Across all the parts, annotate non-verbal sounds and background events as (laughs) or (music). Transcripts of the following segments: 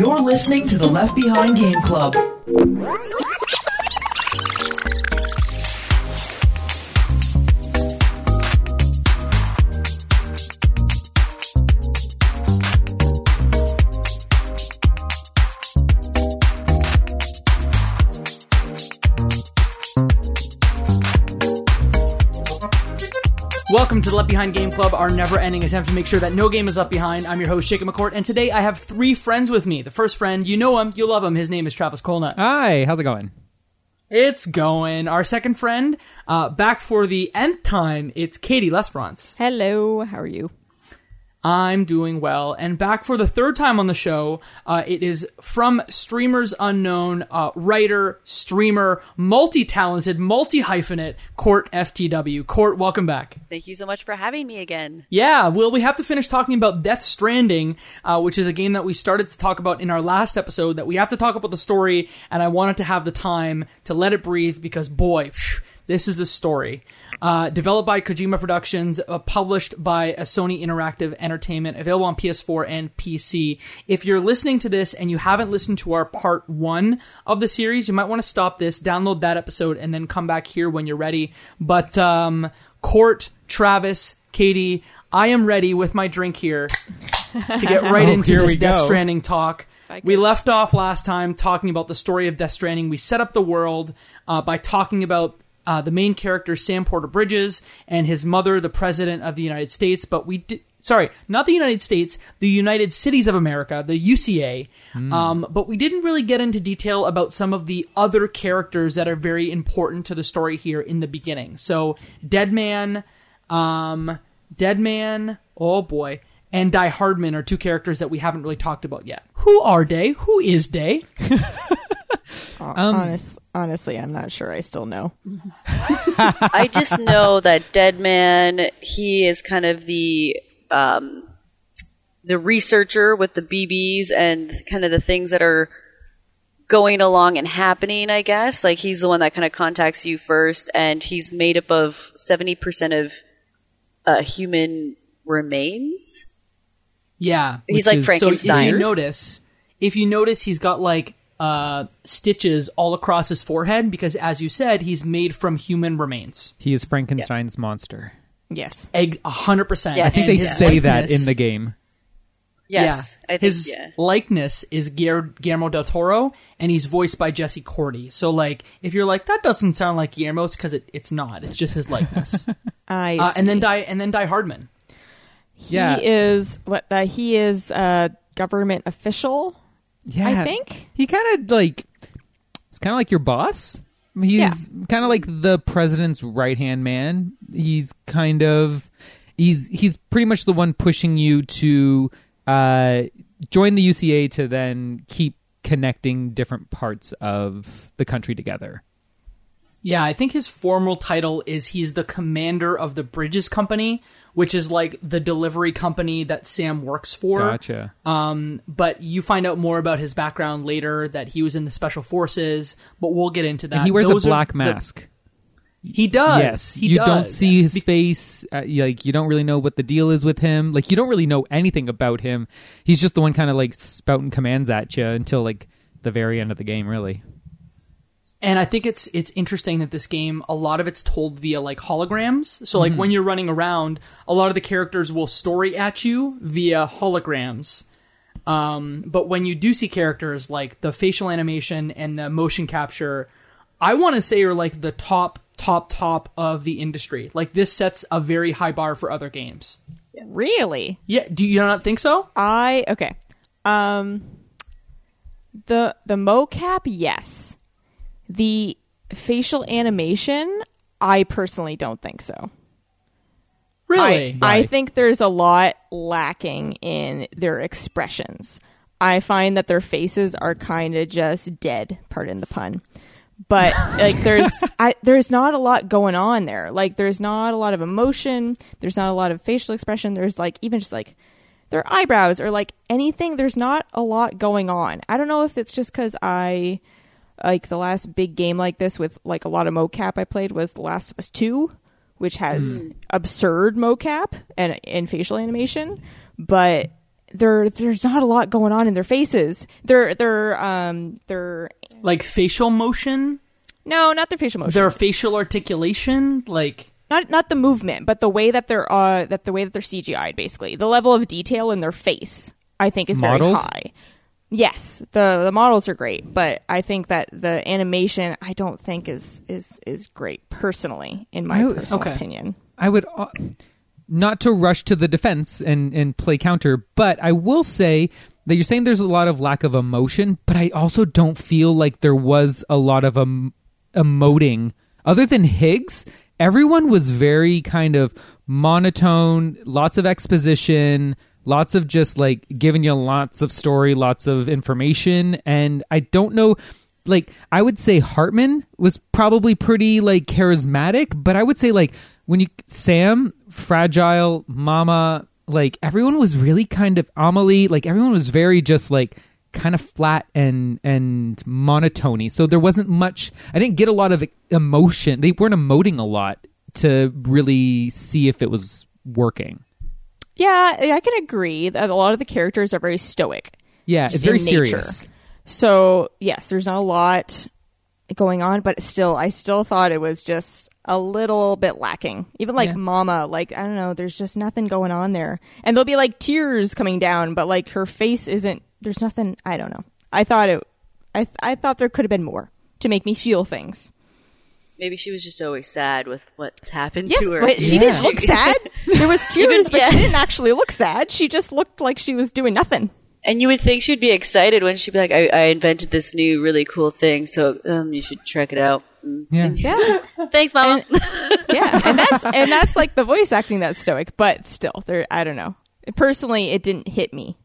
You're listening to the Left Behind Game Club. Welcome to the Left Behind Game Club, our never-ending attempt to make sure that no game is left behind. I'm your host, Shaken McCourt, and today I have three friends with me. The first friend, you know him, you love him. His name is Travis Colnut. Hi, how's it going? It's going. Our second friend, uh, back for the nth time, it's Katie Lesperance. Hello, how are you? I'm doing well. And back for the third time on the show, uh, it is from Streamers Unknown, uh, writer, streamer, multi talented, multi hyphenate, Court FTW. Court, welcome back. Thank you so much for having me again. Yeah, well, we have to finish talking about Death Stranding, uh, which is a game that we started to talk about in our last episode. That we have to talk about the story, and I wanted to have the time to let it breathe because, boy, phew, this is a story. Uh, developed by Kojima Productions, uh, published by uh, Sony Interactive Entertainment, available on PS4 and PC. If you're listening to this and you haven't listened to our part one of the series, you might want to stop this, download that episode, and then come back here when you're ready. But um, Court, Travis, Katie, I am ready with my drink here to get right (laughs) Oh, into this Death go. Stranding talk. We left off last time talking about the story of Death Stranding. We set up the world uh, by talking about uh, the main character, Sam Porter Bridges, and his mother, the President of the United States. But we did. Sorry, not the United States, the United Cities of America, the UCA. Um, but we didn't really get into detail about some of the other characters that are very important to the story here in the beginning. So, Deadman, um, Deadman, oh boy, and Die Hardman are two characters that we haven't really talked about yet. Who are they? Who is they? (laughs) Honest, honestly, I'm not sure. I still know. I just know that Dead Man, he is kind of the um, the researcher with the BBs and kind of the things that are going along and happening. I guess like he's the one that kind of contacts you first, and he's made up of seventy percent of uh, human remains. Yeah, He's like is- Frankenstein. So if you notice, if you notice, he's got like uh, stitches all across his forehead because, as you said, he's made from human remains. He is Frankenstein's monster. Yes. Egg, hundred percent. Yes. I think they Yeah. say that in the game. Yes, yeah. I think his yeah. likeness is Guillermo Guillermo del Toro, and he's voiced by Jesse Corti. So, like, if you're like that doesn't sound like Guillermo, it's because it, it's not. It's just his likeness. (laughs) I uh, and then see. die and then die Hardman. he Yeah. is what? Uh, he is a government official. Yeah, I think. he kind of like it's kind of like your boss. He's kind of like the president's right hand man. He's kind of he's he's pretty much the one pushing you to uh, join the UCA to then keep connecting different parts of the country together. Yeah, I think his formal title is he's the commander of the Bridges Company, which is like the delivery company that Sam works for. Gotcha. Um, but you find out more about his background later that he was in the special forces, but we'll get into that. And he wears Those a black the- mask. he does. yes, he you does. don't see his face. Uh, like you don't really know what the deal is with him. Like you don't really know anything about him. He's just the one kind of like spouting commands at you until like the very end of the game, really. And I think it's it's interesting that this game a lot of it's told via like holograms. So like when you're running around, a lot of the characters will story at you via holograms. Um, but when you do see characters like the facial animation and the motion capture, I want to say are like the top top top of the industry. Like this sets a very high bar for other games. Really? Yeah, do you not think so? I okay. Um, the the mocap, yes. The facial animation, I personally don't think so. Really? I, I think there's a lot lacking in their expressions. I find that their faces are kind of just dead, pardon the pun. But (laughs) like there's I there's not a lot going on there. Like there's not a lot of emotion, there's not a lot of facial expression. There's like even just like their eyebrows or like anything there's not a lot going on. I don't know if it's just cuz I like the last big game like this with like a lot of mocap I played was The Last of Us 2, which has absurd mocap and and facial animation, but there there's not a lot going on in their faces. Their their um their Like facial motion, no, not their facial motion. their facial articulation, like not not the movement, but the way that they're uh that the way that they're CGI'd basically. The level of detail in their face, I think, is Modeled? very high. Yes, the the models are great, but I think that the animation I don't think is is is great personally in my I- personal okay. opinion. I would uh, not to rush to the defense and and play counter, but I will say that you're saying there's a lot of lack of emotion, but I also don't feel like there was a lot of um, emoting other than Higgs. Everyone was very kind of monotone, lots of exposition, lots of just like giving you lots of story, lots of information, and I don't know like I would say Heartman was probably pretty like charismatic, but I would say like when you Sam, fragile, Mama, like everyone was really kind of Amelie, like everyone was very just like kind of flat and and monotony. So there wasn't much. I didn't get a lot of emotion. They weren't emoting a lot to really see if it was working. Yeah, I can agree that a lot of the characters are very stoic. Yeah, it's very nature. serious. So yes, there's not a lot going on, but still, I still thought it was just a little bit lacking. Even like Yeah. Mama, like I don't know, there's just nothing going on there, and there'll be like tears coming down, but like her face isn't. There's nothing. I don't know. I thought it. I th- I thought there could have been more to make me feel things. Maybe she was just always sad with what's happened Yes, to her. but she Yeah. didn't look (laughs) sad. There was tears, but she didn't actually look sad. She just looked like she was doing nothing. And you would think she'd be excited when she'd be like, I, I invented this new really cool thing, so um, you should check it out. Yeah. Yeah. (laughs) Thanks, Mama. yeah, (laughs) and that's and that's like the voice acting that's stoic, but still, there. I don't know. Personally, it didn't hit me.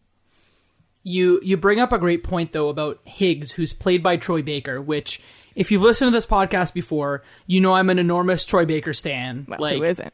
You you bring up a great point though about Higgs, who's played by Troy Baker. Which, if you've listened to this podcast before, you know I'm an enormous Troy Baker stan. Well, like, who isn't?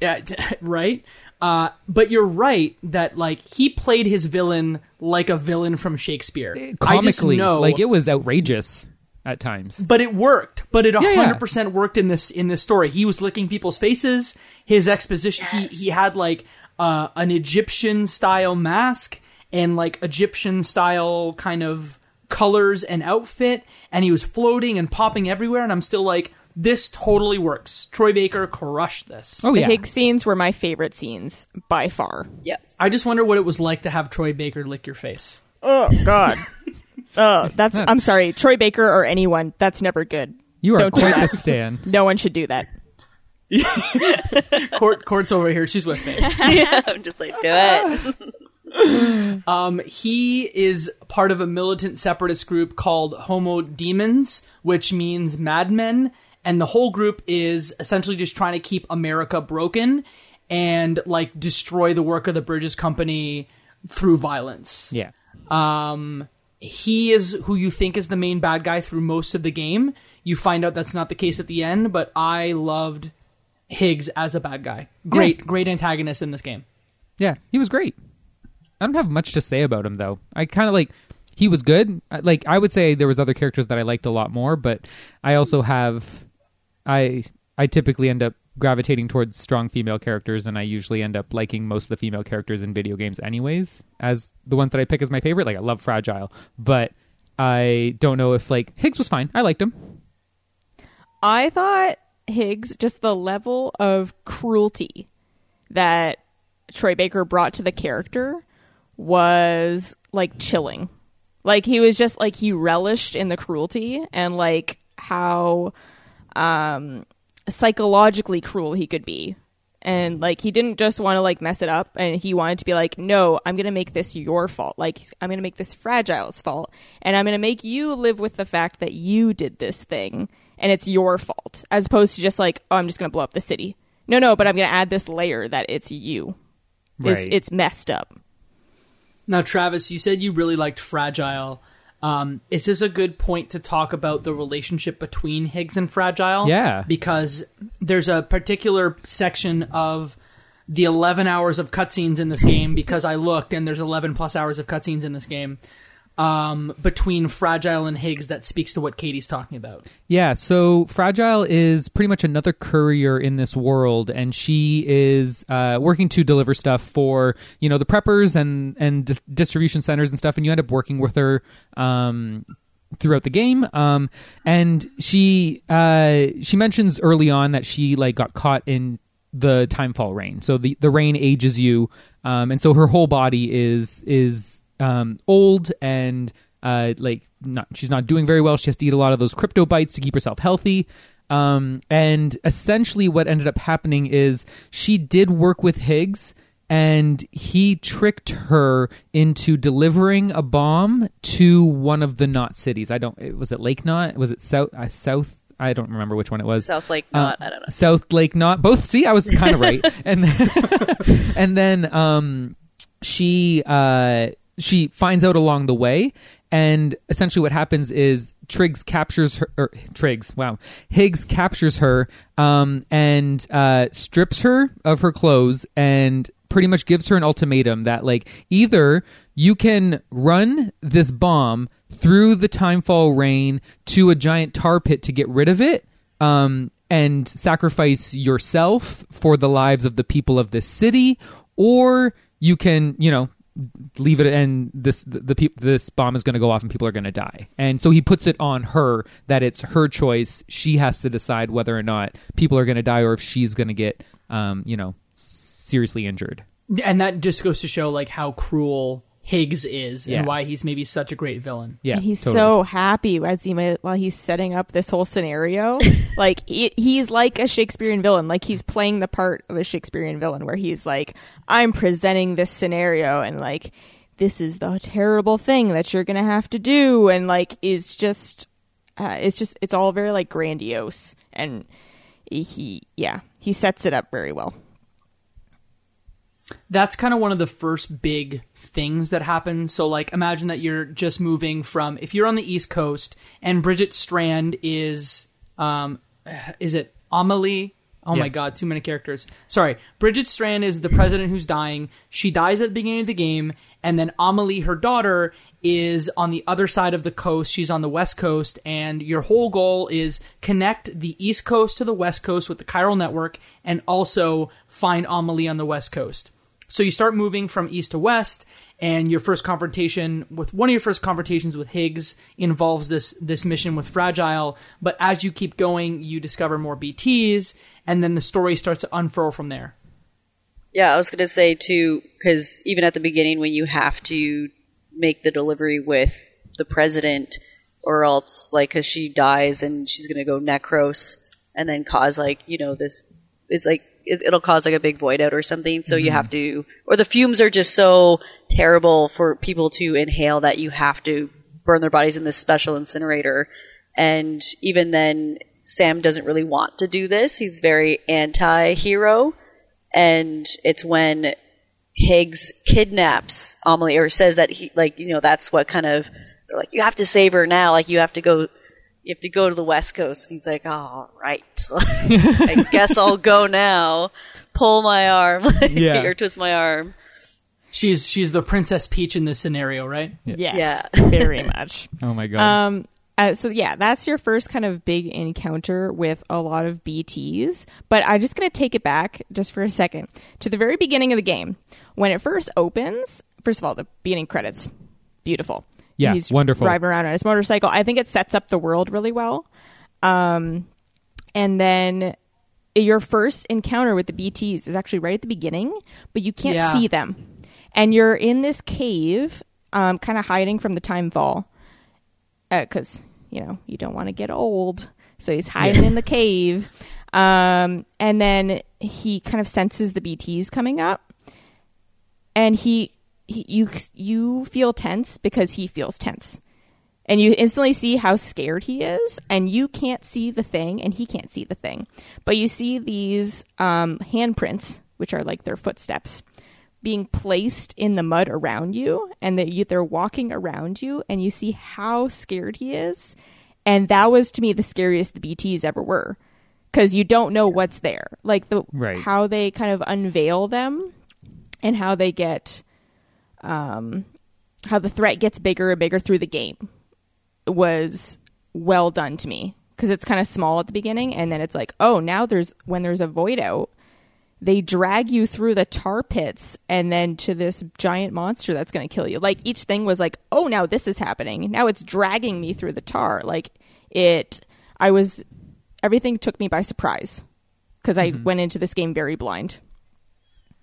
yeah, (laughs) right. Uh, but you're right that like he played his villain like a villain from Shakespeare. I just Comically, know, like it was outrageous at times. but it worked. But it Yeah, yeah. hundred percent worked in this in this story. He was licking people's faces. His exposition. He he had like uh, an Egyptian style mask and like Egyptian style kind of colors and outfit, and he was floating and popping everywhere. And I'm still like, this totally works. Troy Baker crushed this. Oh The yeah, Higgs scenes were my favorite scenes by far. yeah. I just wonder what it was like to have Troy Baker lick your face. Oh God. (laughs) oh, that's. I'm sorry, Troy Baker or anyone. That's never good. you are Don't do quite that. the stan. (laughs) No one should do that. (laughs) Court, Court's over here. She's with me. yeah, I'm just like, do it. (laughs) Um, he is part of a militant separatist group called Homo Demens, which means madmen. And the whole group is essentially just trying to keep America broken and like destroy the work of the Bridges Company through violence. Yeah, Um, he is who you think is the main bad guy through most of the game. You find out that's not the case at the end, but I loved Higgs as a bad guy. Great, great antagonist in this game. yeah, he was great. I don't have much to say about him though. I kind of like he was good. Like I would say there was other characters that I liked a lot more, but I also have I I typically end up gravitating towards strong female characters and I usually end up liking most of the female characters in video games anyways as the ones that I pick as my favorite. Like I love Fragile, but I don't know if like Higgs was fine. I liked him. I thought Higgs, just the level of cruelty that Troy Baker brought to the character was like chilling. Like he was just like he relished in the cruelty and like how um psychologically cruel he could be. And like he didn't just want to like mess it up and he wanted to be like, "No, I'm going to make this your fault. Like I'm going to make this Fragile's fault and I'm going to make you live with the fact that you did this thing and it's your fault." As opposed to just like, "Oh, I'm just going to blow up the city." No, no, but I'm going to add this layer that it's you. It's, Right. it's messed up. Now, Travis, you said you really liked Fragile. Um, is this a good point to talk about the relationship between Higgs and Fragile? Yeah. Because there's a particular section of the 11 hours of cutscenes in this game, because I looked and there's 11 plus hours of cutscenes in this game. Um, between Fragile and Higgs that speaks to what Katie's talking about. Yeah, so Fragile is pretty much another courier in this world, and she is uh, working to deliver stuff for you know the preppers and and di- distribution centers and stuff. And you end up working with her um, throughout the game. Um, and she uh, she mentions early on that she like got caught in the timefall rain. So the the rain ages you, um, and so her whole body is is um, old and uh, like not she's not doing very well. She has to eat a lot of those cryptobiotes to keep herself healthy. Um, and essentially, what ended up happening is she did work with Higgs, and he tricked her into delivering a bomb to one of the Knot cities. I don't. Was it Lake Knot? Was it South? Uh, South? I don't remember which one it was. South Lake Uh, Knot. I don't know. South Lake Knot. Both. See, I was kind of right. (laughs) and then, (laughs) and then um, she uh, she finds out along the way, and essentially what happens is Triggs captures her. Or, Triggs, wow, Higgs captures her um, and uh, strips her of her clothes and pretty much gives her an ultimatum that like either you can run this bomb through the timefall rain to a giant tar pit to get rid of it um, and sacrifice yourself for the lives of the people of this city, or you can, you know, leave it and this the, the peop this bomb is going to go off and people are going to die. And so he puts it on her that it's her choice. She has to decide whether or not people are going to die or if she's going to get, um, you know, seriously injured. And that just goes to show like how cruel Higgs is Yeah. and why he's maybe such a great villain. Yeah, and he's totally. so happy as he while he's setting up this whole scenario. (laughs) like he, he's like a Shakespearean villain. Like he's playing the part of a Shakespearean villain, where he's like, "I'm presenting this scenario, and like this is the terrible thing that you're gonna have to do," and like is just, uh, it's just, it's all very like grandiose, and he, yeah, he sets it up very well. That's kind of one of the first big things that happens. So, like, imagine that you're just moving from if you're on the East Coast and Bridget Strand is, um, is it Amelie? Oh my God, too many characters. Sorry, Bridget Strand is the president who's dying. She dies at the beginning of the game, and then Amelie, her daughter, is on the other side of the coast. She's on the West Coast, and your whole goal is connect the East Coast to the West Coast with the chiral network, and also find Amelie on the West Coast. So you start moving from east to west, and your first confrontation with one of your first confrontations with Higgs involves this this mission with Fragile. But as you keep going, you discover more BTS, and then the story starts to unfurl from there. Yeah, I was going to say too, because even at the beginning, when you have to make the delivery with the president, or else like because she dies and she's going to go necros and then cause like you know this, it's like it, it'll cause like a big void out or something. So you mm-hmm. have to, or the fumes are just so terrible for people to inhale that you have to burn their bodies in this special incinerator. And even then, Sam doesn't really want to do this. He's very anti-hero and it's when Higgs kidnaps Amelie or says that he like you know that's what kind of they're like you have to save her now like you have to go you have to go to the west coast and he's like all right (laughs) (laughs) I guess I'll go now pull my arm (laughs) Yeah. or twist my arm She's she's the Princess Peach in this scenario, right? Yes, Yeah. very much. Oh my god. Um, uh, so yeah, that's your first kind of big encounter with a lot of BTs. But I'm just gonna take it back just for a second to the very beginning of the game when it first opens. First of all, the beginning credits, beautiful. Yeah, he's wonderful. Driving around on his motorcycle. I think it sets up the world really well. Um, and then your first encounter with the BTs is actually right at the beginning, but you can't Yeah. see them. And you're in this cave, um, kind of hiding from the time fall. Because, you know, you don't want to get old. So he's hiding in the cave. Um, and then he kind of senses the BTs coming up. And he, he you you feel tense because he feels tense. And you instantly see how scared he is and you can't see the thing and he can't see the thing. But you see these um, handprints which are like their footsteps being placed in the mud around you and that you, they're walking around you and you see how scared he is. And that was to me the scariest the bts ever were because you don't know what's there. Like the Right. how they kind of unveil them and how they get um how the threat gets bigger and bigger through the game was well done to me. Because it's kind of small at the beginning and then it's like oh now there's when there's a void out they drag you through the tar pits and then to this giant monster that's going to kill you. Like each thing was like oh now this is happening. Now it's dragging me through the tar. Like it i was everything took me by surprise because i went into this game very blind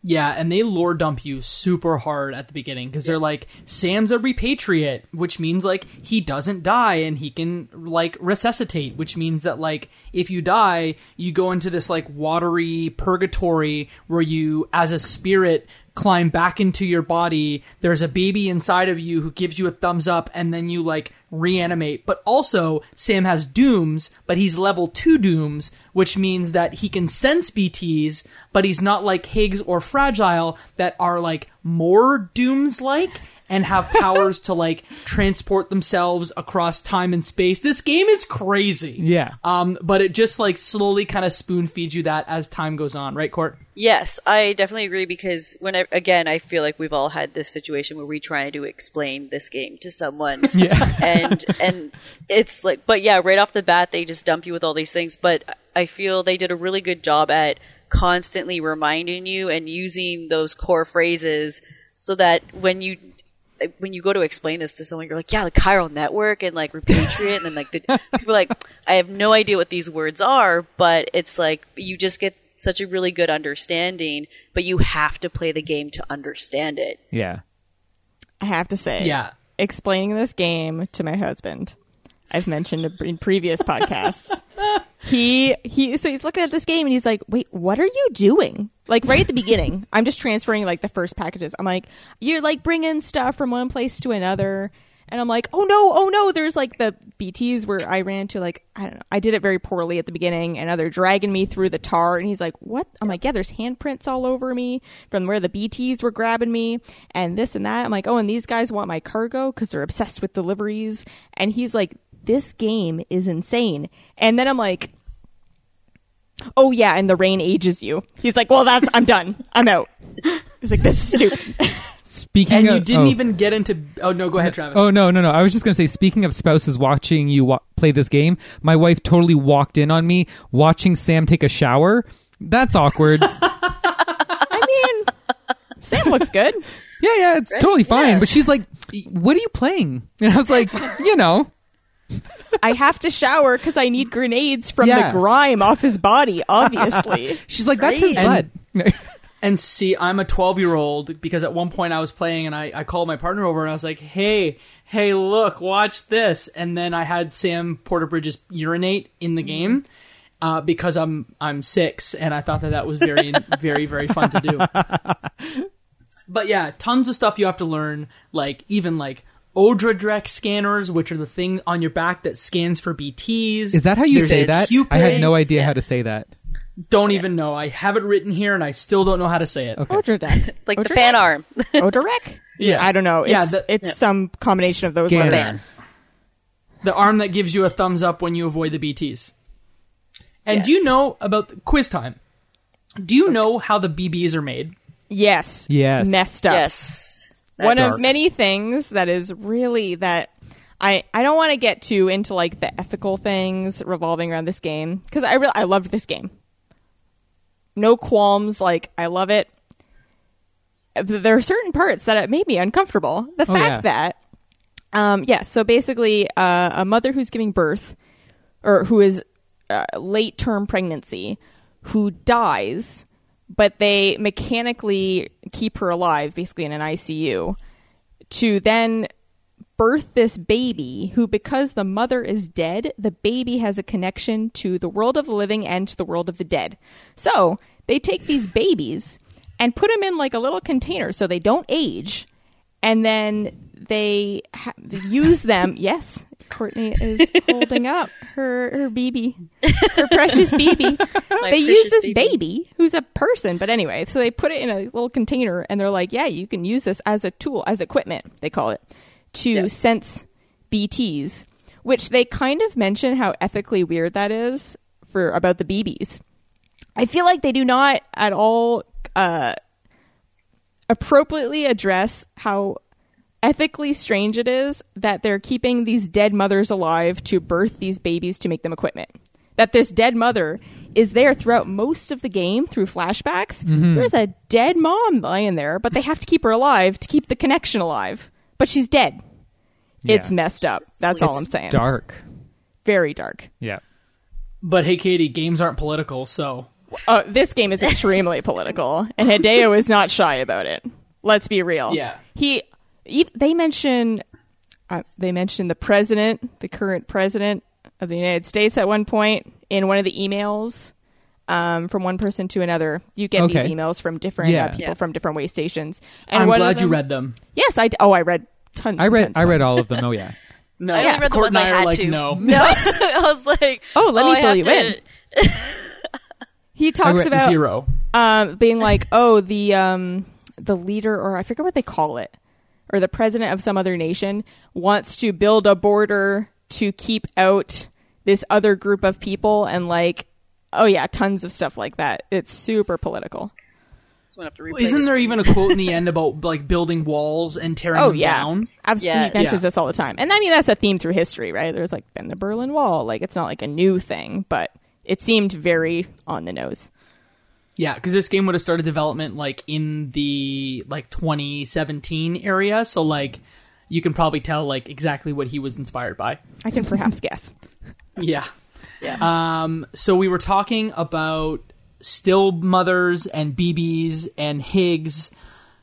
Yeah, and they lore dump you super hard at the beginning because they're like, Sam's a repatriate, which means like he doesn't die and he can like resuscitate, which means that like if you die, you go into this like watery purgatory where you, as a spirit, climb back into your body. There's a baby inside of you who gives you a thumbs up and then you like reanimate. But also, Sam has dooms, but he's level two dooms, which means that he can sense BTs, but he's not like Higgs or Fragile that are like more dooms like and have powers to like transport themselves across time and space. This game is crazy. Yeah. Um, but it just like slowly kind of spoon feeds you that as time goes on, right, Court? Yes, I definitely agree because when I, again, I feel like we've all had this situation where we try to explain this game to someone, (laughs) Yeah. and and it's like, but yeah, right off the bat they just dump you with all these things. But I feel they did a really good job at constantly reminding you and using those core phrases so that when you when you go to explain this to someone, you're like, yeah, the chiral network and like repatriate, and then like the, (laughs) people are like, I have no idea what these words are, but it's like you just get such a really good understanding, but you have to play the game to understand it. Yeah. i have to say Yeah. explaining this game to my husband. I've mentioned in previous podcasts. he he so he's looking at this game and he's like, "Wait, what are you doing?" Like right at the beginning, I'm just transferring like the first packages. I'm like, "You're like bringing stuff from one place to another." And I'm like, "Oh no, oh no, there's like the BTs where I ran into like I don't know. I did it very poorly at the beginning and they're dragging me through the tar and he's like, "What?" I'm like, "Yeah, there's handprints all over me from where the BTs were grabbing me and this and that." I'm like, "Oh, and these guys want my cargo cuz they're obsessed with deliveries." And he's like, "This game is insane." And then I'm like, "Oh yeah, and the rain ages you." He's like, "Well, that's I'm done. I'm out." He's like, "This is stupid." (laughs) Speaking And of, you didn't oh. even get into. Oh no, go ahead, Travis. Oh no, no, no! I was just gonna say. Speaking of spouses watching you wa- play this game, my wife totally walked in on me watching Sam take a shower. That's awkward. (laughs) I mean, Sam looks good. yeah, yeah, it's totally fine. Yeah. But she's like, "What are you playing?" And I was like, "You know, I have to shower because I need grenades from Yeah. the grime off his body, obviously. (laughs) she's like, that's his And- butt." (laughs) And see, I'm a 12 year old because at one point I was playing and I, I called my partner over and I was like, hey, hey, look, watch this. And then I had Sam Porter Bridges urinate in the game. Uh, because I'm I'm six, and I thought that that was very (laughs) very very fun to do. But yeah, tons of stuff you have to learn, like even like Odradek scanners, which are the thing on your back that scans for BTs. Is that how you There's say that? Cupid. I had no idea how to say that. Don't even know. I have it written here, and I still don't know how to say it. Odradek. (laughs) Like the fan arm. (laughs) Odorek? Yeah. I don't know. It's, Yeah, the- it's some combination of those Scanner. letters. the arm that gives you a thumbs up when you avoid the BTs. And do you know about the quiz time? Do you know how the BBs are made? Yes. Yes. Messed up. yes. One That's- of many things that is really that I I don't want to get too into like the ethical things revolving around this game because I really I loved this game. No qualms. Like I love it. But There are certain parts that it made me uncomfortable. The Oh, fact yeah. that, um, yeah. So basically, uh, a mother who's giving birth, or who is uh, late term pregnancy, who dies, but they mechanically keep her alive, basically in an ICU, to then birth this baby who, because the mother is dead, the baby has a connection to the world of the living and to the world of the dead. So they take these babies and put them in like a little container so they don't age, and then they ha- use them. (laughs) Yes, Courtney is (laughs) holding up her her baby, her precious baby. (laughs) they use this baby. baby who's a person, but anyway, so they put it in a little container and they're like, yeah, you can use this as a tool, as equipment, they call it, to sense BTs, which they kind of mention how ethically weird that is for about the BBs. I feel like they do not at all uh, appropriately address how ethically strange it is that they're keeping these dead mothers alive to birth these babies to make them equipment. That this dead mother is there throughout most of the game through flashbacks. Mm-hmm. There's a dead mom lying there, but they have to keep her alive to keep the connection alive. But she's dead. It's messed up. That's all I'm saying. Dark. Very dark. Yeah. But hey, Katie, games aren't political, so Uh, this game is extremely political, and Hideo is not shy about it. Let's be real. Yeah. he. Ev- They mention, uh, they mention the president, the current president of the United States, at one point in one of the emails. Um, from one person to another, you get Okay. these emails from different Yeah. uh, people Yeah. from different way stations. And I'm one of glad you read them. Yes, I. d- Oh, I read tons. I read tons I read all of them. Oh yeah. (laughs) No, I only read the ones I I had like, to. no. (laughs) No, (laughs) I was like, Oh, let me fill you to- in. He talks read about Zero. um, being like, oh, the um, the leader, or I forget what they call it, or the president of some other nation wants to build a border to keep out this other group of people, and like, oh yeah, tons of stuff like that. It's super political. So gonna have Isn't there even a quote in the end about like building walls and tearing Oh them yeah, down? absolutely. Yeah. He mentions Yeah. this all the time, and I mean that's a theme through history, right? There's like been the Berlin Wall. Like it's not like a new thing, but it seemed very on the nose. Yeah, because this game would have started development like in the like 2017 area, so like you can probably tell like exactly what he was inspired by. I can perhaps guess. (laughs) Yeah. Yeah. Um, so we were talking about still mothers and BBs and Higgs.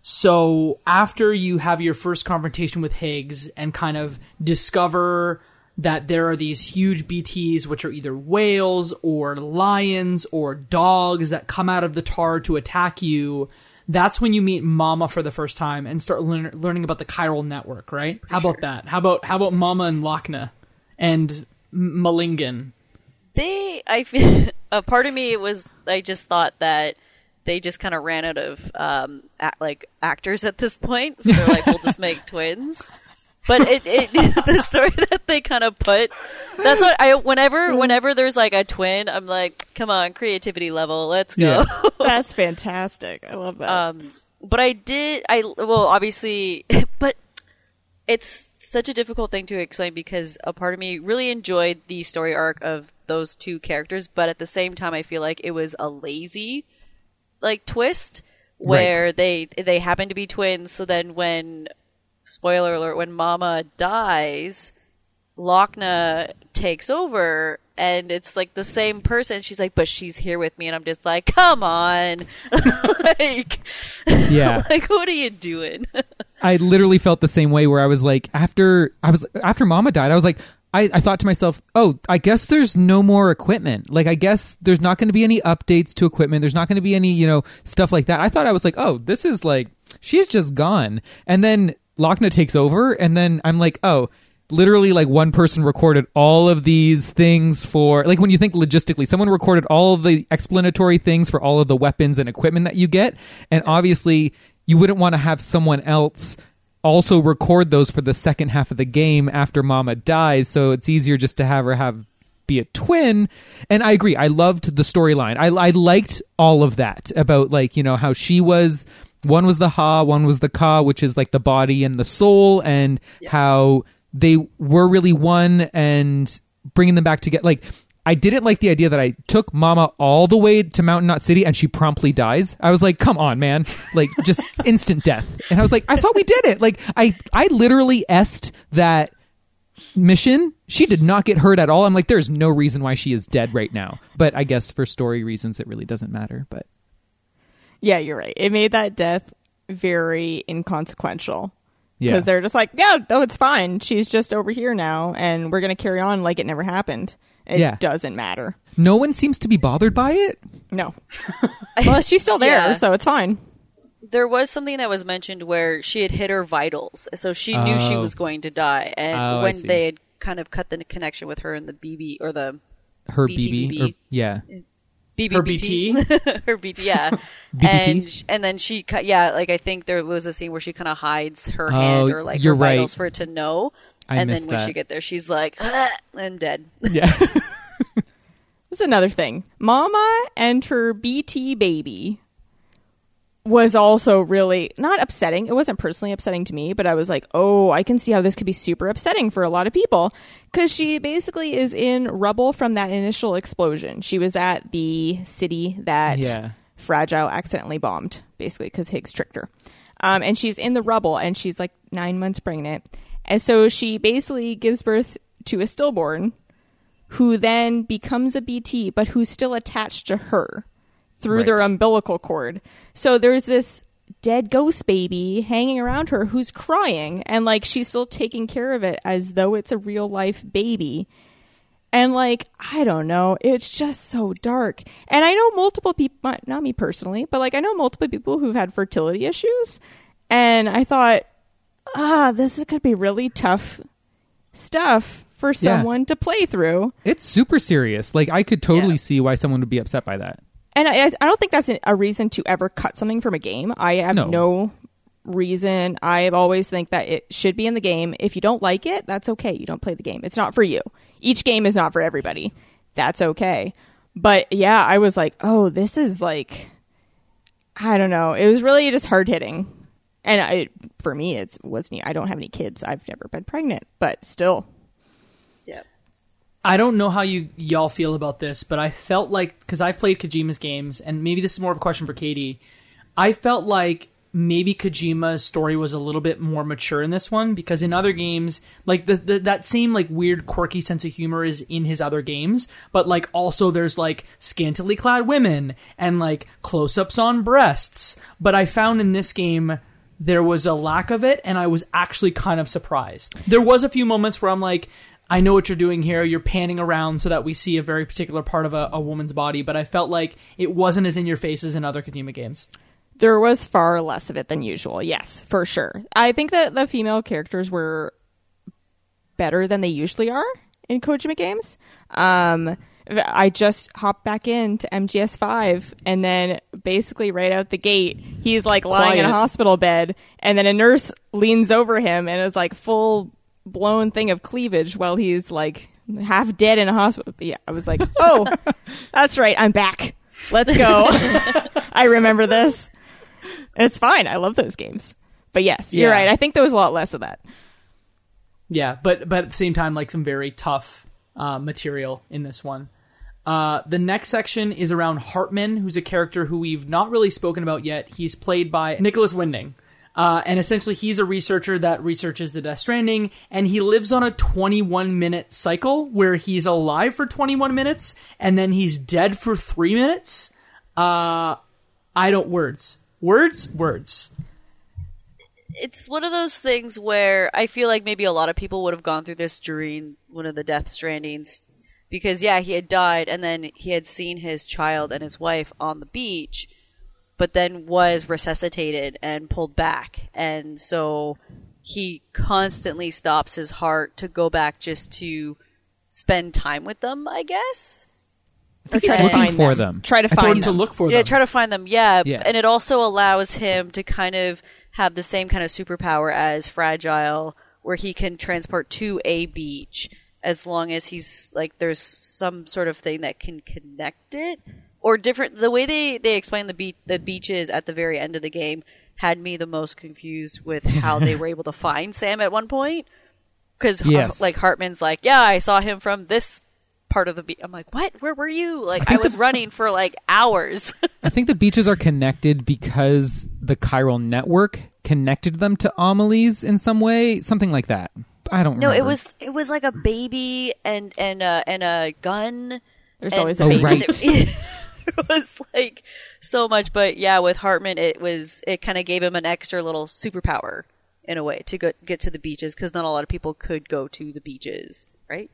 So after you have your first confrontation with Higgs and kind of discover that there are these huge BTs, which are either whales or lions or dogs that come out of the tar to attack you. That's when you meet Mama for the first time and start learn- learning about the chiral network, right? how about that? How about how about Mama and Lockne and M- Malingan? they i feel (laughs) a part of me was i just thought that they just kind of ran out of um act, like actors at this point so they're like we'll just make (laughs) twins but it, it (laughs) the story that they kind of put that's what i whenever whenever there's like a twin i'm like come on creativity level let's go Yeah. (laughs) That's fantastic. I love that. um but i did i well obviously (laughs) but it's such a difficult thing to explain because a part of me really enjoyed the story arc of those two characters but at the same time i feel like it was a lazy like twist where they they happen to be twins so then when spoiler alert when mama dies Lockne takes over and it's like the same person. She's like, but she's here with me, and I'm just like, come on, (laughs) like, Yeah. (laughs) like what are you doing? (laughs) I literally felt the same way where I was like after I was after mama died I was like I, I thought to myself oh I guess there's no more equipment like I guess there's not going to be any updates to equipment there's not going to be any you know stuff like that I thought I was like oh this is like she's just gone and then Lockne takes over and then I'm like oh literally like one person recorded all of these things for like when you think logistically someone recorded all the explanatory things for all of the weapons and equipment that you get and obviously you wouldn't want to have someone else also record those for the second half of the game after mama dies so it's easier just to have her have be a twin. And i agree i loved the storyline. I, I liked all of that about like you know how she was one was the ha one was the ka which is like the body and the soul and how they were really one and bringing them back together like I didn't like the idea that I took Mama all the way to Mountain Knot City and she promptly dies. I was like, "Come on, man!" Like just (laughs) instant death. And I was like, "I thought we did it." Like I, I literally est that mission. She did not get hurt at all. I'm like, "There's no reason why she is dead right now." But I guess for story reasons, it really doesn't matter. But yeah, you're right. It made that death very inconsequential. yeah, Because they're just like, yeah, no, it's fine. She's just over here now, and we're going to carry on like it never happened. It Yeah. doesn't matter. no one seems to be bothered by it. No. (laughs) well, she's still there, Yeah. so it's fine. there was something that was mentioned where she had hit her vitals, so she knew she Oh. was going to die, and Oh, when they had kind of cut the connection with her and the BB or the Her BT. BB, or, yeah, BBBT. her BT, (laughs) yeah. (laughs) BBT? And sh- and then she cut, yeah, like I think there was a scene where she kind of hides her Oh, hand or like you're her vitals for it to know. I and then when that. she get there, she's like, "Ah, I'm dead. (laughs) yeah. This is another thing. Mama and her BT baby was also really not upsetting. It wasn't personally upsetting to me, but I was like, oh, I can see how this could be super upsetting for a lot of people. Because she basically is in rubble from that initial explosion. She was at the city that Yeah. Fragile accidentally bombed, basically, because Higgs tricked her. Um, and she's in the rubble and she's like nine months pregnant. And so she basically gives birth to a stillborn who then becomes a BT, but who's still attached to her through their umbilical cord. So there's this dead ghost baby hanging around her who's crying and like she's still taking care of it as though it's a real life baby. And like, I don't know, it's just so dark. And I know multiple people, not me personally, but like I know multiple people who've had fertility issues. And I thought, ah, this could be really tough stuff for someone to play through. It's super serious. Like I could totally Yeah. see why someone would be upset by that. And I, I don't think that's a- reason to ever cut something from a game. I have No. no. reason. I always think that it should be in the game. If you don't like it, that's okay. You don't play the game. It's not for you. Each game is not for everybody. That's okay. But yeah, I was like, oh, this is like, I don't know. It was really just hard hitting. And I, for me, it's was neat. I don't have any kids. I've never been pregnant, but still. I don't know how you y'all feel about this, but I felt like because I've played Kojima's games, and maybe this is more of a question for Katie. I felt like maybe Kojima's story was a little bit more mature in this one because in other games, like the, the that same like weird quirky sense of humor is in his other games, but like also there's like scantily clad women and like close ups on breasts. But I found in this game there was a lack of it, and I was actually kind of surprised. There was a few moments where I'm like. I know what you're doing here. You're panning around so that we see a very particular part of a, a woman's body, but I felt like it wasn't as in your face as in other Kojima games. there was far less of it than usual. Yes, for sure. I think that the female characters were better than they usually are in Kojima games. Um, I just hopped back into MGS5, and then basically right out the gate, he's like lying in a hospital bed, and then a nurse leans over him and is like full blown thing of cleavage while he's like half dead in a hospital. Yeah, I was like, oh, (laughs) that's right, I'm back. Let's go. (laughs) I remember this. It's fine. I love those games. But yes, you're Yeah. right. I think there was a lot less of that. Yeah, but but at the same time, like some very tough uh, material in this one. Uh, the next section is around Heartman, who's a character who we've not really spoken about yet. He's played by Nicholas Winding. Uh, and essentially, he's a researcher that researches the Death Stranding, and he lives on a 21 minute cycle where he's alive for 21 minutes and then he's dead for three minutes. Uh, I don't words, words, words. it's one of those things where I feel like maybe a lot of people would have gone through this during one of the Death Strandings because yeah, he had died and then he had seen his child and his wife on the beach, but then was resuscitated and pulled back, and so he constantly stops his heart to go back just to spend time with them, I guess. Or He's try to looking find for them. them. Try to I thought find to look for yeah, them. try to find them. Yeah. Yeah. and it also allows him to kind of have the same kind of superpower as Fragile, where he can transport to a beach as long as he's like there's some sort of thing that can connect it or different. The way they they explain the beach the beaches at the very end of the game had me the most confused with how they were (laughs) able to find Sam at one point because Yes. like Heartman's like, yeah, I saw him from this. Part of the beach. I'm like, what? Where were you? Like, I, was running for like hours. (laughs) I think the beaches are connected because the chiral network connected them to Amelie's in some way, something like that. I don't know. No, remember. it was it was like a baby and and uh, and a gun. There's and- always a Oh, right. (laughs) It, (laughs) it was like so much, but yeah, with Heartman, it was it kind of gave him an extra little superpower in a way to go, get to the beaches because not a lot of people could go to the beaches, right?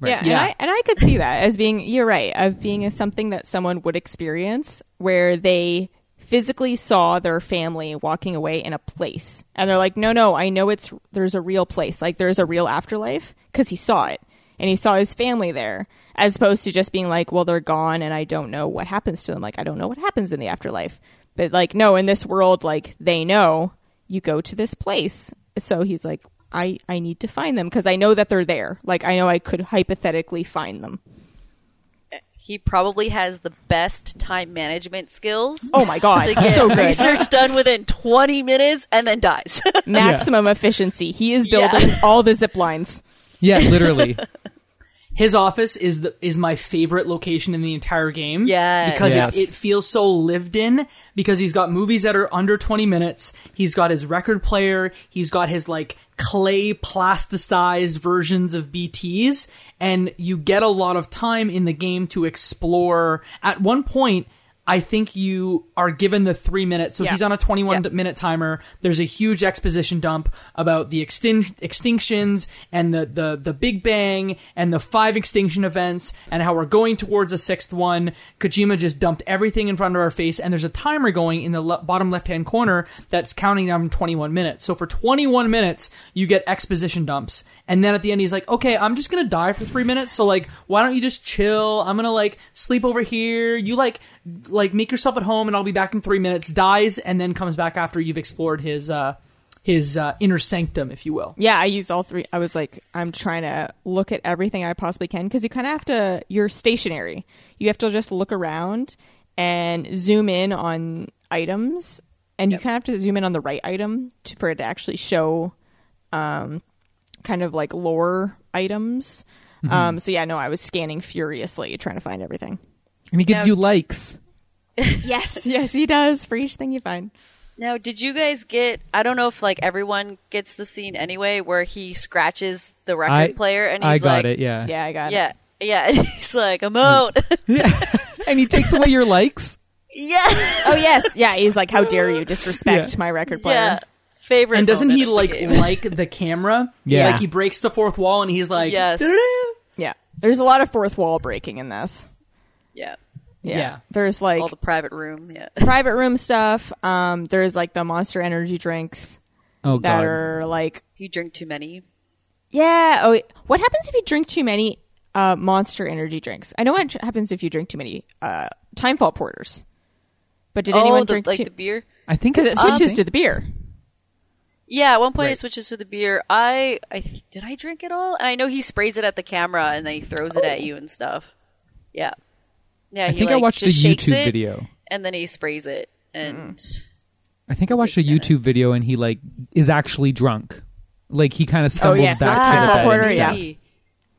Yeah, Yeah. and I and I could see that as being you're right of being as something that someone would experience where they physically saw their family walking away in a place and they're like, no, no, I know it's there's a real place, like there's a real afterlife because he saw it and he saw his family there, as opposed to just being like, well, they're gone and I don't know what happens to them. Like I don't know what happens in the afterlife, but like no, in this world, like they know you go to this place. So he's like, I, I need to find them because I know that they're there. Like I know I could hypothetically find them. he probably has the best time management skills. Oh my god, to (laughs) get so good. research done within 20 minutes and then dies. (laughs) Maximum efficiency. He is Yeah. building all the zip lines. Yeah, literally. (laughs) His office is the is my favorite location in the entire game. Yes. because Yes. It, it feels so lived in. Because he's got movies that are under twenty minutes. He's got his record player. He's got his like clay plasticized versions of BTS, and you get a lot of time in the game to explore. At one point. I think you are given the three minutes. So Yeah. he's on a 21 Yeah. minute timer. There's a huge exposition dump about the extin- extinctions and the, the, the Big Bang and the five extinction events and how we're going towards a sixth one. Kojima just dumped everything in front of our face and there's a timer going in the le- bottom left hand corner that's counting down 21 minutes. So for 21 minutes, you get exposition dumps. And then at the end, he's like, okay, I'm just gonna die for three minutes. So like, why don't you just chill? I'm gonna like sleep over here. You like, like make yourself at home and I'll be back in three minutes. Dies and then comes back after you've explored his, uh, his, uh, inner sanctum, if you will. Yeah, I used all three. I was like, I'm trying to look at everything I possibly can because you kind of have to. You're stationary. You have to just look around and zoom in on items, and you kind of have to zoom in on the right item to, for it to actually show, um, kind of like lore items. Um, so yeah, no, I was scanning furiously trying to find everything. And he gives Now- you likes. (laughs) yes, yes, he does for each thing you find. Now, did you guys get? I don't know if like everyone gets the scene anyway, where he scratches the record I player and I got like, it. Yeah. Yeah, I got it. yeah, yeah. (laughs) And he's like, I'm out. (laughs) and he takes away your likes. yeah, Oh yes, yeah. He's like, "How dare you disrespect Yeah. my record player?" yeah. Favorite. And doesn't he of the like like the camera? Yeah. Like he breaks the fourth wall and he's like, Yes. "Da-da-da." Yeah. There's a lot of fourth wall breaking in this. Yeah, Yeah. Yeah. There's like all the private room. Yeah. (laughs) private room stuff. Um, there's like the monster energy drinks Oh that god. are like, if You drink too many. yeah. Oh, what happens if you drink too many uh, monster energy drinks? I know what happens if you drink too many uh, Timefall porters. But did oh, anyone the, drink like too? the beer? I think Because it switches something. to the beer. Yeah, at one point Right. it switches to the beer. I, I th- did I drink it all? And I know he sprays it at the camera and then he throws it at you and stuff. Yeah, yeah. I he, think I watched a YouTube it, video. and then he sprays it. And mm. I think I watched a YouTube video and he like is actually drunk. Like he kind of oh, stumbles yeah, back the to the Timefall bed porter, and yeah. stuff.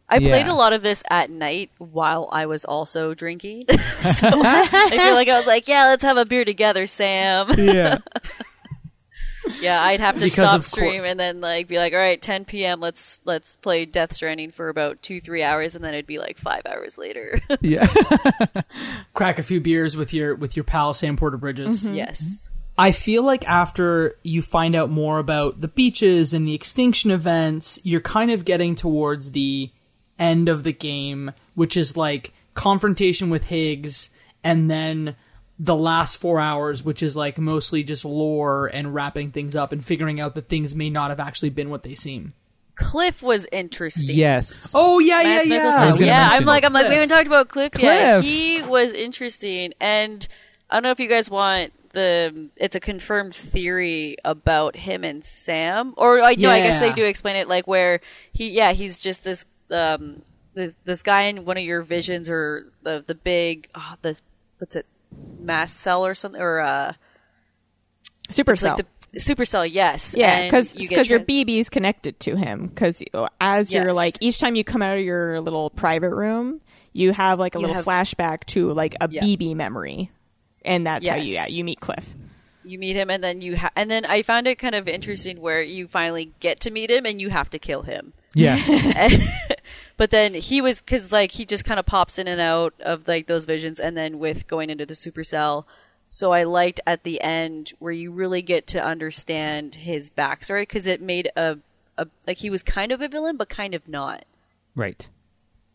I played a lot of this at night while I was also drinking. (laughs) so I feel like I was like, "Yeah, let's have a beer together, Sam." Yeah. (laughs) Yeah, I'd have to Because stop of cour- stream and then like be like, all right, 10 p.m. Let's let's play Death Stranding for about two three hours, and then it'd be like five hours later. (laughs) yeah. (laughs) crack a few beers with your with your pal Sam Porter Bridges. Mm-hmm. yes. I feel like after you find out more about the beaches and the extinction events, you're kind of getting towards the end of the game, which is like confrontation with Higgs and then the last four hours, which is like mostly just lore and wrapping things up and figuring out that things may not have actually been what they seem. Cliff was interesting. yes. Oh yeah, yeah, Mads yeah. Mikkelsen. I yeah, I'm like, I'm like, we haven't talked about Cliff, yet. Cliff. He was interesting, and I don't know if you guys want the. It's a confirmed theory about him and Sam, or like, no, I guess they do explain it, like where he, yeah, he's just this, um, this, this guy in one of your visions, or the the big, oh, this what's it, mast cell or something, or uh, Supercell. like the supercell, yes, Yeah, because you get your tran- BB's connected to him. Because as you're Yes. like each time you come out of your little private room, you have like a You little have- flashback to like a Yeah. BB memory, and that's how you yeah you meet Cliff. you meet him and then you ha- and then I found it kind of interesting where you finally get to meet him and you have to kill him. Yeah. (laughs) but then he was cuz like he just kind of pops in and out of like those visions and then with going into the supercell so I liked at the end where you really get to understand his backstory because it made a, a like he was kind of a villain but kind of not. right.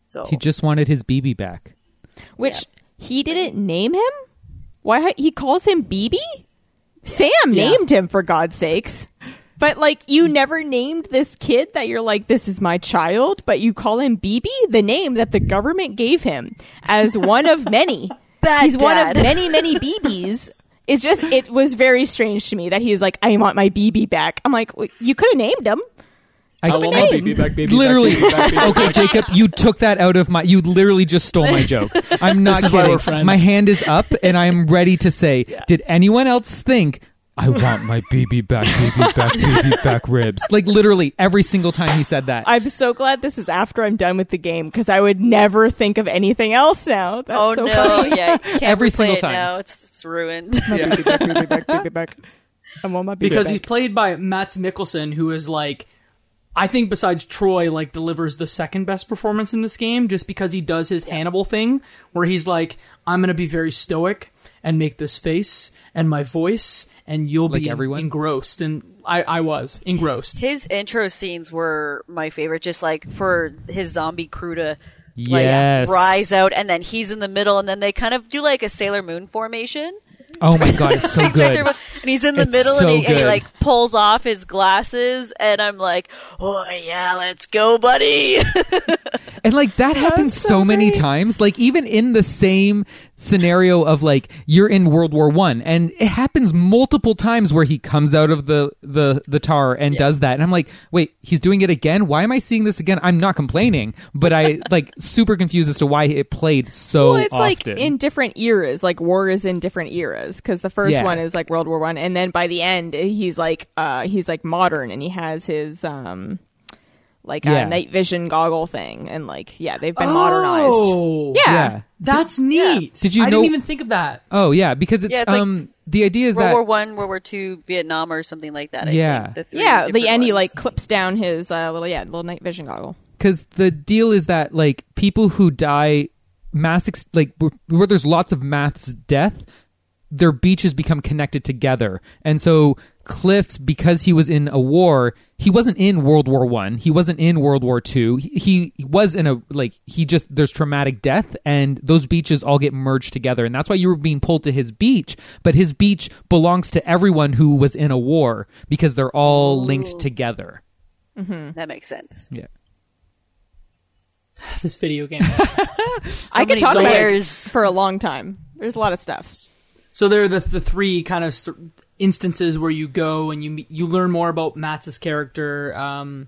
So He just wanted his BB back. Which he didn't name him. Why he calls him BB? Sam Yeah. named him for God's sakes. But like you never named this kid that you're like this is my child, but you call him BB, the name that the government gave him as one of many. (laughs) Bad he's one of many many (laughs) BBs. It's just it was very strange to me that he's like I want my BB back. I'm like well, you could have named him. I, want my baby back, baby back, literally. baby back, baby okay, Jacob, you took that out of my. You literally just stole my joke. I'm (laughs) not This is why kidding. we're friends. My hand is up, and I'm ready to say, "Did anyone else think?" I want my BB back, BB back, BB back ribs. Like literally every single time he said that. I'm so glad this is after I'm done with the game because I would never think of anything else now. That's oh so no! funny. Yeah, you can't (laughs) Every single it time. Now it's it's ruined. Baby back, baby back, baby back. (laughs) I want my baby back. because back. he's played by Mads Mikkelsen, who is like, I think besides Troy, like delivers the second best performance in this game, just because he does his Hannibal thing, where he's like, I'm gonna be very stoic and make this face and my voice, and you'll Like be everyone? engrossed, and I, I was engrossed. His intro scenes were my favorite, just like for his zombie crew to like Yes. rise out, and then he's in the middle, and then they kind of do like a Sailor Moon formation. oh my god, it's so (laughs) good. and he's in the It's middle, so and, he, and he like pulls off his glasses, and I'm like, "Oh yeah, let's go, buddy!" (laughs) And like that happens so, many times. Like even in the same scenario of like you're in World War One, and it happens multiple times where he comes out of the the the tar and does that, and I'm like, wait, he's doing it again. Why am I seeing this again? I'm not complaining, but I (laughs) like super confused as to why it played so well, it's like in different eras. Like war is in different eras because the first Yeah. one is like World War One, and then by the end he's like uh he's like modern and he has his um like Yeah. a night vision goggle thing and like yeah they've been modernized. Oh, Yeah. yeah. that's neat. Did you I know- didn't even think of that. Oh yeah, because it's, Yeah, it's like um the idea is World that War One, World War Two, Vietnam, or something like that. I Yeah. think, the Yeah, the different end he like clips down his uh, little yeah little night vision goggle. because the deal is that like people who die mass ex- like where, where there's lots of mass death their beaches become connected together and so cliffs because he was in a war he wasn't in world war one he wasn't in world war two he, he was in a like he just there's traumatic death and those beaches all get merged together and that's why you were being pulled to his beach but his beach belongs to everyone who was in a war because they're all linked together mm-hmm. that makes sense. yeah (sighs) This video game. (laughs) I could many talk about it for a long time. There's a lot of stuff. So there are the the three kind of st- instances where you go and you you learn more about Matt's character. Um,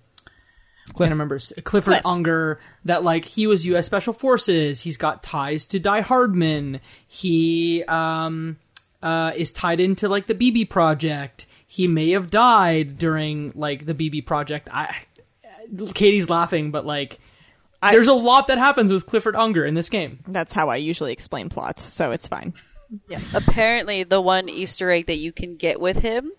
I can't remember Clifford Cliff. Unger. That like he was U.S. Special Forces. He's got ties to Die Hardman. He um, uh, is tied into like the BB Project. He may have died during like the BB Project. I Katie's laughing, but like. I- there's a lot that happens with Clifford Unger in this game. That's how I usually explain plots, so it's fine. Yeah. Apparently, the one Easter egg that you can get with him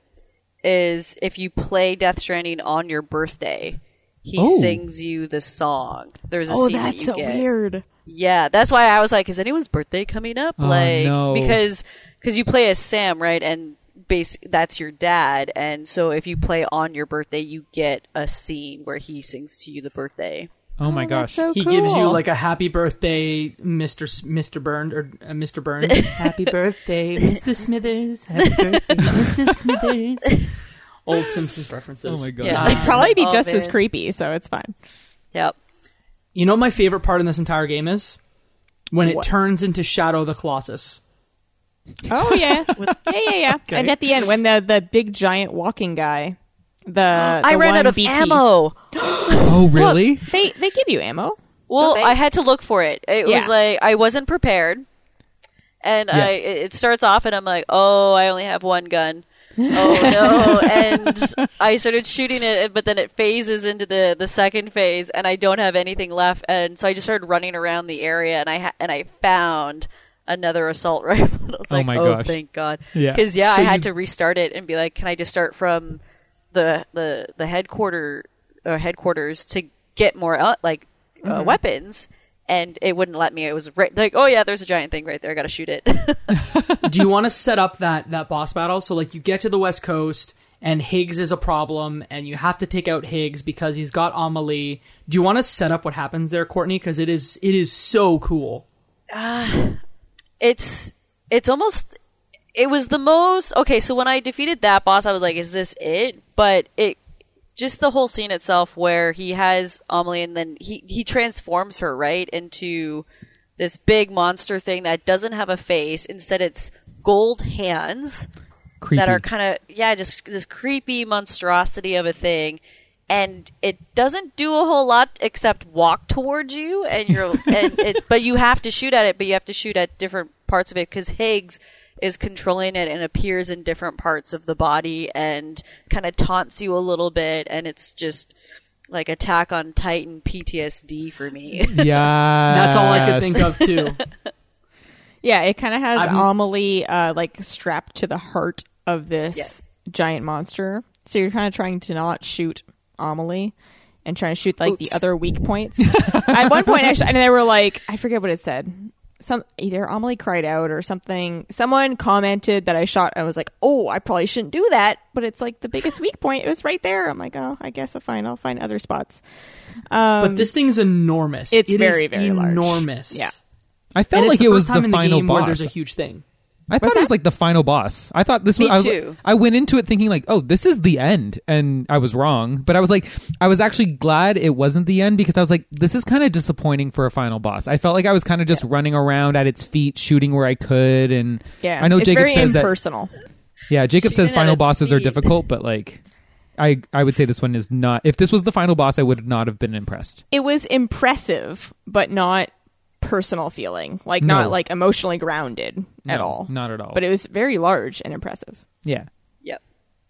is if you play Death Stranding on your birthday, he Oh. sings you the song. There's a Oh, scene that you get. weird. Yeah, that's why I was like, is anyone's birthday coming up? Oh, like no. because because you play as Sam, right? And base that's your dad, and so if you play on your birthday, you get a scene where he sings to you the birthday. Oh my gosh So He cool. gives you like a happy birthday, Mr. S- Mr. Burns or uh, Mr. Burns. (laughs) happy birthday, (laughs) Mr. Smithers. Happy birthday, Mr. Smithers. Old Simpsons references. Oh my God. Yeah. It'd probably be Oh, just as creepy, so it's fine. Yep. You know what my favorite part in this entire game is when it What? turns into Shadow of the Colossus. Oh yeah, (laughs) yeah, yeah, yeah. And at the end, when the the big giant walking guy, the (gasps) I the ran one out of BT, ammo. (gasps) (gasps) oh really They they give you ammo. Well, I had to look for it. It Yeah. was like I wasn't prepared, and Yeah. I it it starts off, and I'm like, oh, I only have one gun. (laughs) oh no! And I started shooting it, but then it phases into the the second phase, and I don't have anything left. And so I just started running around the area, and I ha- and I found another assault (laughs) rifle. And I was Oh like, my oh, gosh. thank God! Yeah. because yeah, So I had you- to restart it and be like, can I just start from the the the headquarter or headquarters to get more uh, like uh, Mm-hmm. weapons? And it wouldn't let me. It was right, like, oh yeah, there's a giant thing right there. I got to shoot it. (laughs) Do you want to set up that that boss battle? So like you get to the West Coast and Higgs is a problem, and you have to take out Higgs because he's got Amelie. Do you want to set up what happens there, Courtney? Because it is it is so cool. it's it's almost it was the most okay so when i defeated that boss i was like is this it but it just the whole scene itself where he has amelie and then he he transforms her right into this big monster thing that doesn't have a face. Instead it's gold hands creepy. that are kind of yeah just this creepy monstrosity of a thing. And it doesn't do a whole lot except walk towards you, and you're (laughs) and it, but you have to shoot at it, but you have to shoot at different parts of it because Higgs is controlling it and appears in different parts of the body and kind of taunts you a little bit, and it's just like Attack on Titan PTSD for me. (laughs) Yeah, That's all I could think of too. (laughs) Yeah, it kind of has I'm- Amelie uh, like strapped to the heart of this Yes. giant monster. So you're kind of trying to not shoot Amelie and trying to shoot like the other weak points. (laughs) At one point, actually, and they were like, I forget what it said. Some either Amelie cried out or something. Someone commented that I shot. I was like, oh, I probably shouldn't do that. But it's like the biggest weak point. It was right there. I'm like, oh, I guess I'll find. I'll find other spots. Um, But this thing's enormous. It's It is very, very large. enormous. Yeah. I felt And like it's the it was time the in the final game boss. where there's a huge thing. I thought it was that? like the final boss. I thought this was. Me I, was too. I went into it thinking like, oh, this is the end, and I was wrong. But I was like, I was actually glad it wasn't the end because I was like, this is kind of disappointing for a final boss. I felt like I was kind of just running around at its feet, shooting where I could, and Yeah, I know it's Jacob very says that. impersonal. Yeah, Jacob says at final its bosses are feet. difficult, but like, I I would say this one is not. If this was the final boss, I would not have been impressed. it was impressive, but not personal feeling, like No. not like emotionally grounded at all. not at all. But it was very large and impressive. Yeah, yep.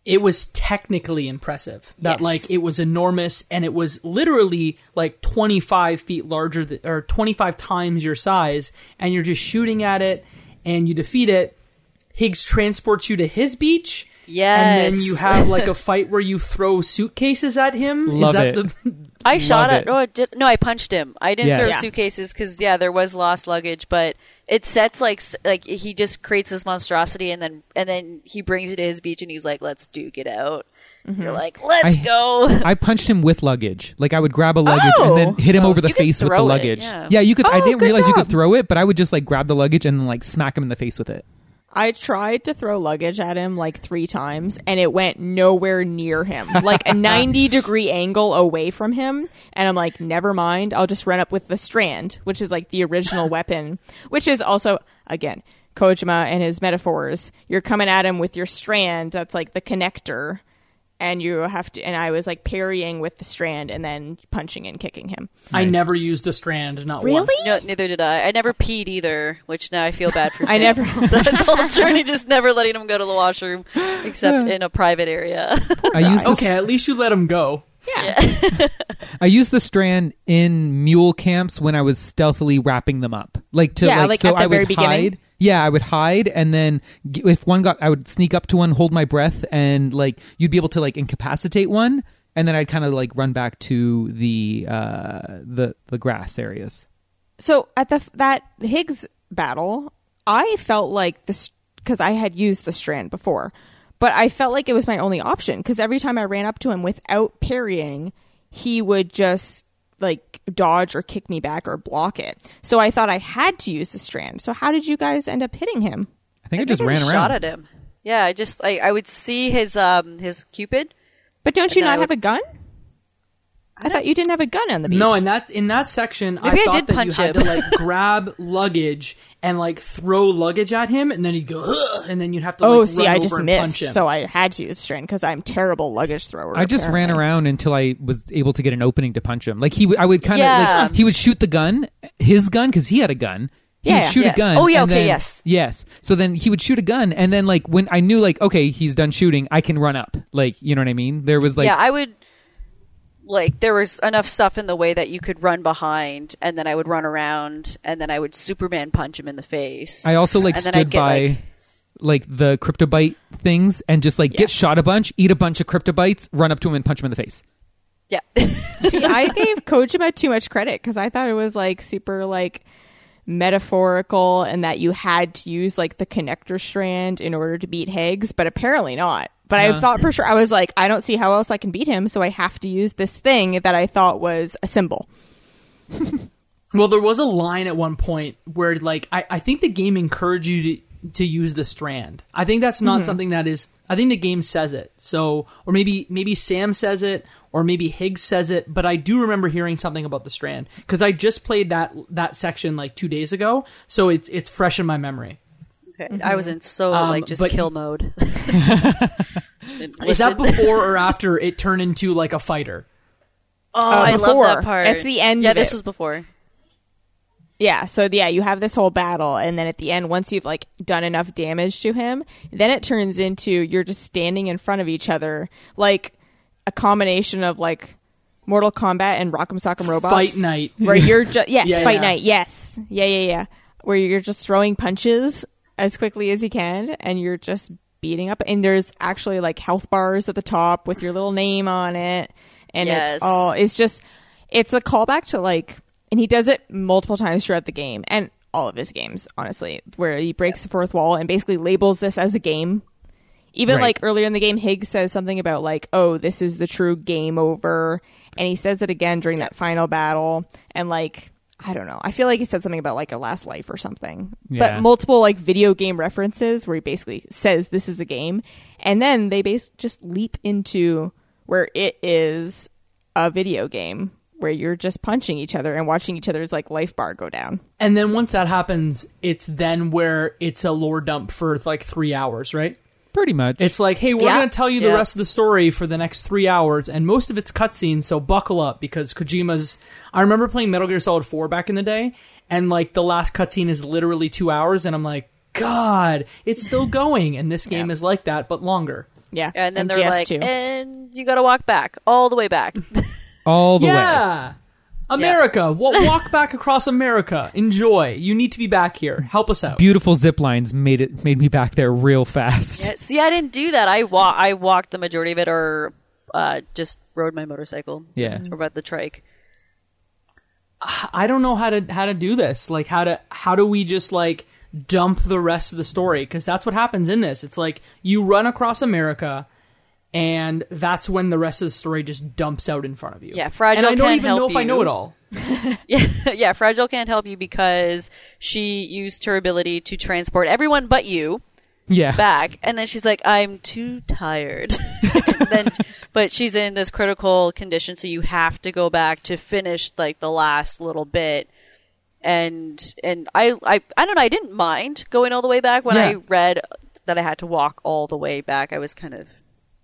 It was technically impressive. That Yes. like it was enormous and it was literally like 25 feet larger th- or 25 times your size and you're just shooting at it and you defeat it. Higgs transports you to his beach. Yes. And then you have like (laughs) a fight where you throw suitcases at him. Love Is that it. the I shot Love it. no, it did, no, I punched him. I didn't Yeah. throw Yeah. suitcases because yeah, there was lost luggage, but it sets like s- like he just creates this monstrosity and then and then he brings it to his beach and he's like, "Let's duke it out." You're mm-hmm. like, "Let's I- go." (laughs) I punched him with luggage. Like I would grab a luggage Oh! and then oh. hit him Oh, over the you could face with the throw it, luggage. yeah. you could. I Oh, didn't good realize you job. could throw it, but I would just like grab the luggage and then like smack him in the face with it. I tried to throw luggage at him like three times and it went nowhere near him. Like a (laughs) 90 degree angle away from him. And I'm like, never mind. I'll just run up with the strand, which is like the original (laughs) weapon, which is also, again, Kojima and his metaphors. You're coming at him with your strand. That's like the connector. And you have to, and I was like parrying with the strand and then punching and kicking him. I never used the strand, not Really? once. no, neither did I. I never peed either, which now I feel bad for. (laughs) I never- (laughs) the whole journey just never letting him go to the washroom, except in a private area. I used the, Okay, at least you let him go. Yeah. (laughs) I used the strand in mule camps when I was stealthily wrapping them up, like to Yeah, like, like so at the I would very beginning? hide. Yeah, I would hide, and then if one got, I would sneak up to one, hold my breath, and like you'd be able to like incapacitate one, and then I'd kind of like run back to the uh the the grass areas. so at the that Higgs battle, I felt like this because I had used the strand before, but I felt like it was my only option because every time I ran up to him without parrying, he would just like dodge or kick me back or block it. So I thought I had to use the strand. So how did you guys end up hitting him? I think I, I just think ran I around. shot at him. Yeah, I just I, I would see his um his cupid. But don't you not would- have a gun? I, thought you didn't have a gun on the beach. No, in that in that section, I Maybe I thought did that punch you had him. to like (laughs) grab luggage and like throw luggage at him, and then he'd go, Ugh, and then you'd have to. oh, see, run I just missed, so I had to use the strand because I'm terrible luggage thrower. I just ran around until I was able to get an opening to punch him. Like he, w- I would kind of Yeah. like he would shoot the gun, his gun, because he had a gun. He Yeah, would shoot Yes. a gun. Oh, yeah, and okay, then- yes. yes. So then he would shoot a gun, and then like when I knew like okay, he's done shooting, I can run up. Like you know what I mean? There was like yeah, I would like there was enough stuff in the way that you could run behind, and then I would run around, and then I would Superman punch him in the face. I also like and then stood I'd get, by like- like, the cryptobiote things and just like get shot a bunch, eat a bunch of cryptobiotes, run up to him and punch him in the face. yeah, (laughs) See, I gave Kojima too much credit because I thought it was like super like metaphorical and that you had to use like the connector strand in order to beat Higgs, but apparently not. But I thought for sure I was like, I don't see how else I can beat him, so I have to use this thing that I thought was a symbol. (laughs) Well, there was a line at one point where, like, I, I think the game encouraged you to to use the strand. I think that's not mm-hmm. something that is. I think the game says it. So, or maybe maybe Sam says it, or maybe Higgs says it. But I do remember hearing something about the strand because I just played that that section like two days ago, so it's it's fresh in my memory. Okay. I was in so Um, like just but- kill mode. (laughs) Didn't Is that before or after it turned into like a fighter? Oh, Uh, I before. love that part. That's the end Yeah, of this it. was before. Yeah, so yeah, you have this whole battle, and then at the end, once you've like done enough damage to him, then it turns into you're just standing in front of each other, like a combination of like Mortal Kombat and Rock'em Sock'em Robots. Fight night. where you're just (laughs) yes, Yeah, fight yeah. night, yes, yeah, yeah, yeah, where you're just throwing punches as quickly as you can, and you're just beating up. And there's actually like health bars at the top with your little name on it, and Yes. it's all it's just it's a callback to like, and he does it multiple times throughout the game and all of his games, honestly, where he breaks the fourth wall and basically labels this as a game. Even Right. like earlier in the game, Higgs says something about like, "Oh, this is the true game over," and he says it again during that final battle. And like, I don't know, I feel like he said something about like a last life or something. Yeah. But multiple like video game references where he basically says this is a game, and then they base just leap into where it is a video game where you're just punching each other and watching each other's like life bar go down. And then once that happens, it's then where it's a lore dump for like three hours, right? Pretty much. It's like, hey, we're Yeah. going to tell you the Yeah. rest of the story for the next three hours, and most of it's cutscenes, so buckle up because Kojima's. I remember playing Metal Gear Solid 4 back in the day, and like the last cutscene is literally two hours, and I'm like, God, it's still (laughs) going, and this game Yeah. is like that, but longer. Yeah, And then they're GS2. like, and you got to walk back all the way back. all the way. yeah. America, wa- walk back across America. Enjoy. You need to be back here. Help us out. Beautiful zip lines made it made me back there real fast. Yeah, see, I didn't do that. I wa- I walked the majority of it, or uh, just rode my motorcycle. Yeah. Just- or about the trike. I don't know how to how to do this. Like how to how do we just like dump the rest of the story? Because that's what happens in this. It's like you run across America, and that's when the rest of the story just dumps out in front of you. Yeah, Fragile And I don't even know if I know it all. (laughs) (laughs) Yeah, (laughs) yeah. Fragile can't help you because she used her ability to transport everyone but you Yeah. back, and then she's like, "I'm too tired." Then, but she's in this critical condition, so you have to go back to finish like the last little bit. And and I I I don't know. I didn't mind going all the way back when I read that I had to walk all the way back. I was kind of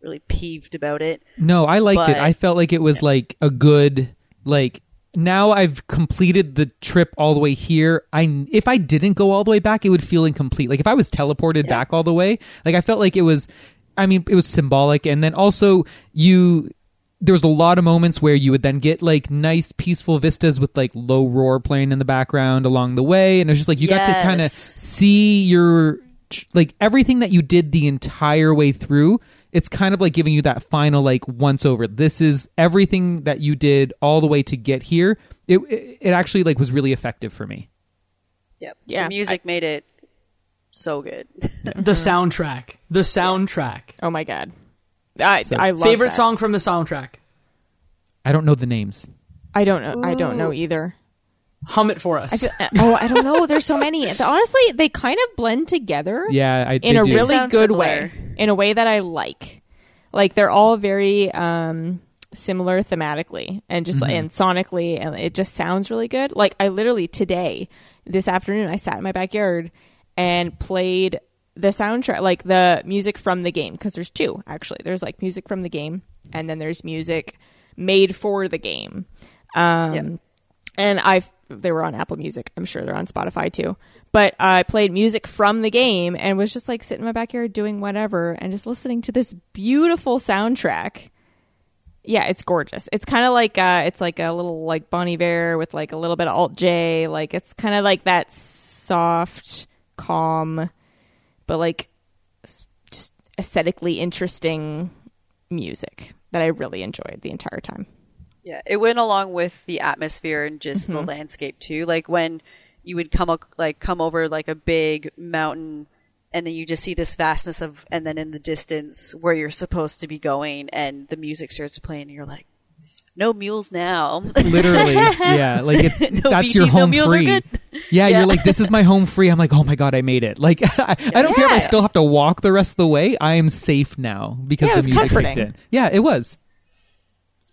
really peeved about it. No, I liked it. I felt like it was like a good like now I've completed the trip all the way here. I if I didn't go all the way back, it would feel incomplete. Like if I was teleported back all the way, like I felt like it was I mean, it was symbolic and then also you there was a lot of moments where you would then get like nice peaceful vistas with like low roar playing in the background along the way and it was just like you got to kind of see your like everything that you did the entire way through it's kind of like giving you that final like once over this is everything that you did all the way to get here it it, it actually like was really effective for me Yep. Yeah, The music made it so good. (laughs) The soundtrack. The soundtrack. Oh my god, I I love Favorite that. song from the soundtrack. i don't know the names I don't know. I don't know either. Hum it for us. oh, I don't know. There's so many. Honestly, they kind of blend together. yeah i in a do. really Sounds good similar. way in a way that i like like they're all very um similar thematically and just and sonically and it just sounds really good like i literally today this afternoon i sat in my backyard and played the soundtrack like the music from the game because there's two actually there's like music from the game and then there's music made for the game um Yep. and I they were on Apple Music. I'm sure they're on Spotify too. But I played music from the game and was just like sitting in my backyard doing whatever and just listening to this beautiful soundtrack. Yeah, it's gorgeous. It's kind of like uh, it's like a little like Bon Iver with like a little bit of alt J. Like it's kind of like that soft, calm, but like just aesthetically interesting music that I really enjoyed the entire time. Yeah, it went along with the atmosphere and just the mm-hmm. landscape too. Like when you would come o- like come over like a big mountain and then you just see this vastness of and then in the distance where you're supposed to be going and the music starts playing and you're like no mules now. (laughs) literally yeah like it's (laughs) No that's your no home are free. yeah, Yeah. you're like this is my home free. I'm like oh my god i made it. Like i, (laughs) I don't care if i still have to walk the rest of the way. I am safe now because Yeah, the music comforting. kicked in. Yeah it was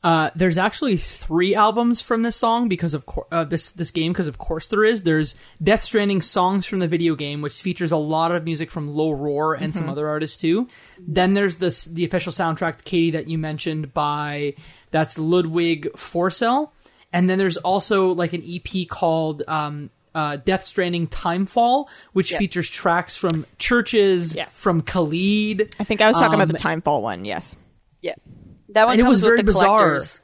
Uh, there's actually three albums from this song because of cour- uh, this this game because of course there is. There's Death Stranding songs from the video game, which features a lot of music from Low Roar and some other artists too. Then there's this the official soundtrack, Katie, that you mentioned by That's Ludwig Forsell. And then there's also like an EP called um, uh, Death Stranding Timefall, which Yep. features tracks from CHVRCHES, Yes. from Khalid. I think I was talking about the Um, Timefall one. Yes. Yeah. That one And it comes was with very the bizarre. collectors.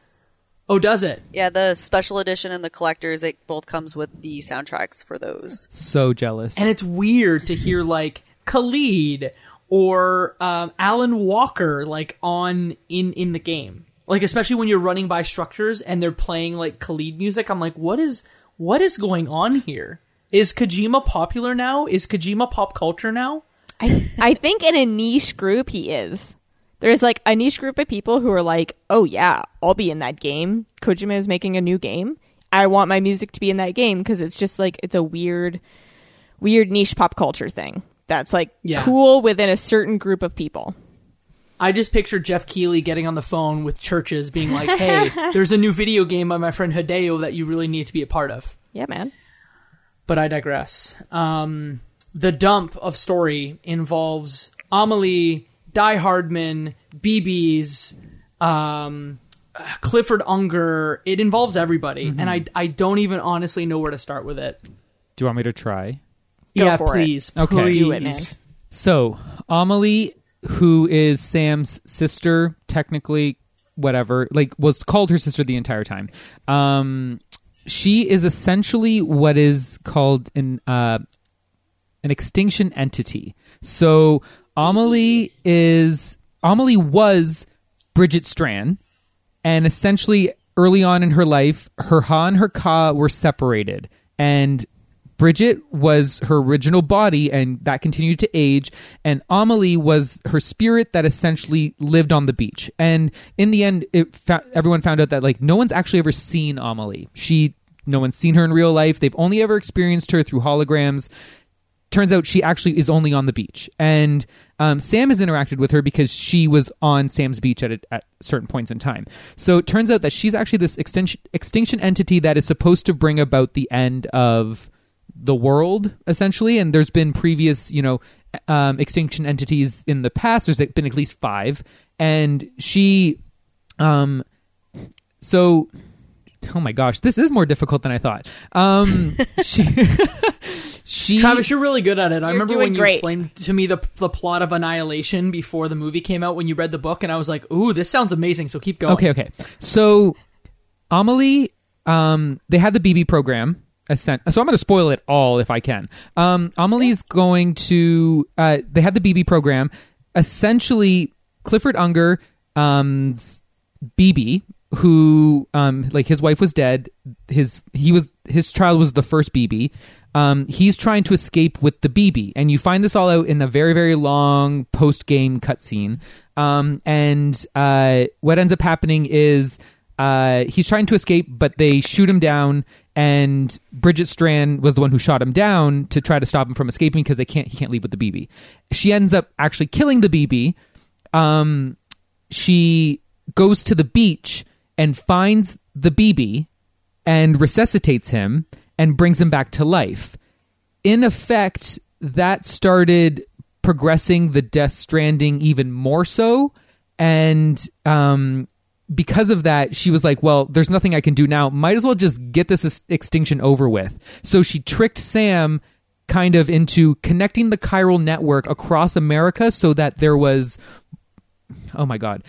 Oh, does it? Yeah, the special edition and the collectors, it both comes with the soundtracks for those. So jealous. And it's weird to hear like Khalid or um, Alan Walker like on in in the game. Like especially when you're running by structures and they're playing like Khalid music, I'm like, what is what is going on here? Is Kojima popular now? Is Kojima pop culture now? I I think in a niche group he is. There's like a niche group of people who are like, "Oh yeah, I'll be in that game." Kojima is making a new game. I want my music to be in that game because it's just like it's a weird weird niche pop culture thing. That's like Yeah. cool within a certain group of people. I just picture Geoff Keighley getting on the phone with CHVRCHES being like, "Hey, (laughs) there's a new video game by my friend Hideo that you really need to be a part of." Yeah, man. but I digress. Um, the dump of story involves Amelie, Die Hardman, BBs, um, uh, Clifford Unger. It involves everybody, and I I don't even honestly know where to start with it. Do you want me to try? Go yeah, for it. please, Okay. please. Do it, man. So, Amelie, who is Sam's sister, technically, whatever, like was called her sister the entire time. Um, she is essentially what is called an uh, an extinction entity. So, Amelie is Amelie was Bridget Strand, and essentially early on in her life, her Ha and her Ka were separated, and Bridget was her original body, and that continued to age. And Amelie was her spirit that essentially lived on the beach. And in the end, it fa- everyone found out that like no one's actually ever seen Amelie. She, no one's seen her in real life. They've only ever experienced her through holograms turns out she actually is only on the beach. And um, sam has interacted with her because she was on sam's beach at, a, at certain points in time. So it turns out that she's actually this extinction, extinction entity that is supposed to bring about the end of the world essentially. And there's been previous you know um, extinction entities in the past. There's been at least five. And she um so oh my gosh this is more difficult than i thought. Um (laughs) she she Travis, you're really good at it. I remember when you great. explained to me the the plot of Annihilation before the movie came out when you read the book, and I was like, "Ooh, this sounds amazing." So keep going. Okay, okay. So Amelie, um, they had the BB program. Ascent. So I'm going to spoil it all if I can. Um, Amelie's going to. Uh, they had the BB program. Essentially, Clifford Unger, um, BB, who um, like his wife was dead. His he was his child was the first BB. Um, he's trying to escape with the BB, and you find this all out in a very very long post game cutscene. Um, and uh, what ends up happening is uh, he's trying to escape, but they shoot him down. And Bridget Strand was the one who shot him down to try to stop him from escaping because they can't he can't leave with the BB. She ends up actually killing the BB. Um, she goes to the beach and finds the BB and resuscitates him and brings him back to life. In effect, that started progressing the Death Stranding even more so. And um, because of that, she was like, well, there's nothing I can do now. Might as well just get this ex- extinction over with. So she tricked Sam kind of into connecting the chiral network across America so that there was oh my god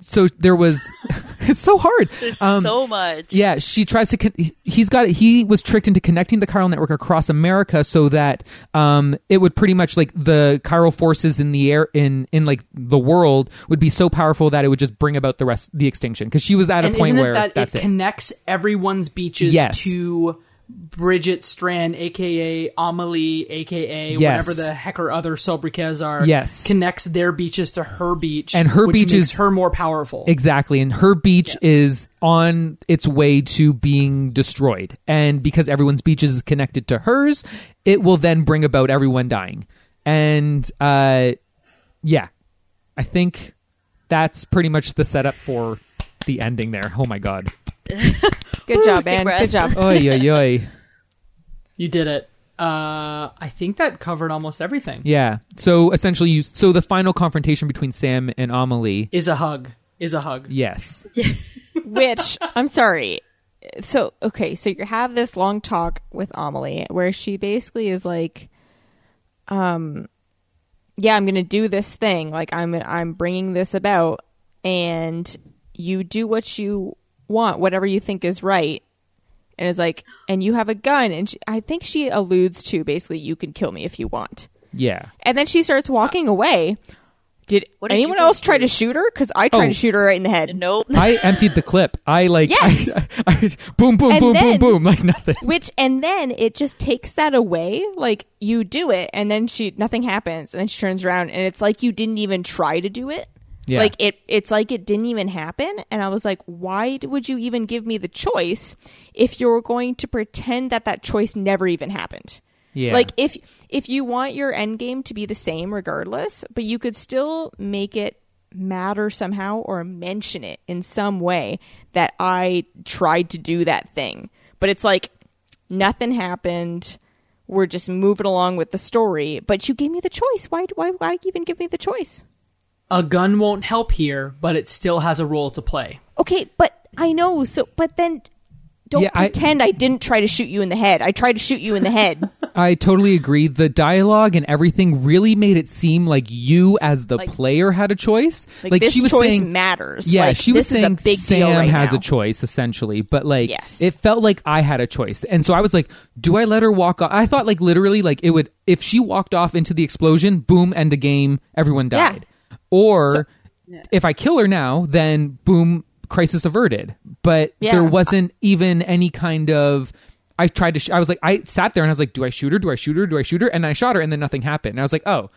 so there was (laughs) it's so hard There's Um, so much. yeah she tries to con- he's got he was tricked into connecting the chiral network across america so that um it would pretty much like the chiral forces in the air in in like the world would be so powerful that it would just bring about the rest the extinction because she was at And a point isn't it where that that's it it, connects everyone's beaches Yes. to Bridget Strand, aka Amelie, aka Yes. whatever the heck her other sobriquets are. Yes. connects their beaches to her beach, And her which beach makes is- her more powerful. Exactly. And her beach is on its way to being destroyed. And because everyone's beaches is connected to hers, it will then bring about everyone dying. And uh, yeah, I think that's pretty much the setup for the ending there. Oh my God. (laughs) Good job, take man. breath. Good job. Oi, oi, oi. You did it. Uh, I think that covered almost everything. Yeah. So essentially, you, so the final confrontation between Sam and Amelie. Is a hug. Is a hug. Yes. (laughs) Which I'm sorry. So okay, so you have this long talk with Amelie where she basically is like, um, yeah, I'm gonna do this thing. Like I'm I'm bringing this about, and you do what you want, whatever you think is right. And is like, and you have a gun, and she, I think she alludes to basically, you can kill me if you want. Yeah. And then she starts walking away. Did, did anyone else try to shoot her? Because I tried Oh. to shoot her right in the head. Nope. (laughs) I emptied the clip. I like Yes. (laughs) I, I, boom boom And boom then- boom boom like nothing. Which and then it just takes that away. Like you do it, and then she nothing happens, and then she turns around, and it's like you didn't even try to do it. Yeah. Like it, it's like it didn't even happen. And I was like, why would you even give me the choice if you're going to pretend that that choice never even happened? Yeah. Like if if you want your end game to be the same regardless, but you could still make it matter somehow or mention it in some way that I tried to do that thing. But it's like nothing happened. We're just moving along with the story, but you gave me the choice. Why why why even give me the choice? A gun won't help here, but it still has a role to play. Okay, but I know. So, but then don't Yeah, pretend I, didn't try to shoot you in the head. I tried to shoot you in the head. (laughs) I totally agree. The dialogue and everything really made it seem like you, as the Like- player, had a choice. Like, this she was choice saying, matters. Yeah, Like, she was this a saying big Sam right has now. a choice essentially, but like Yes. it felt like I had a choice, and so I was like, "Do I let her walk off?" I thought like literally like it would if she walked off into the explosion, boom, end the game, everyone Yeah. Or if I kill her now, then boom, crisis averted. But Yeah. there wasn't even any kind of. I tried to. Sh- I was like, I sat there and I was like, "Do I shoot her? Do I shoot her? Do I shoot her?" And I shot her, and then nothing happened. And I was like, "Oh,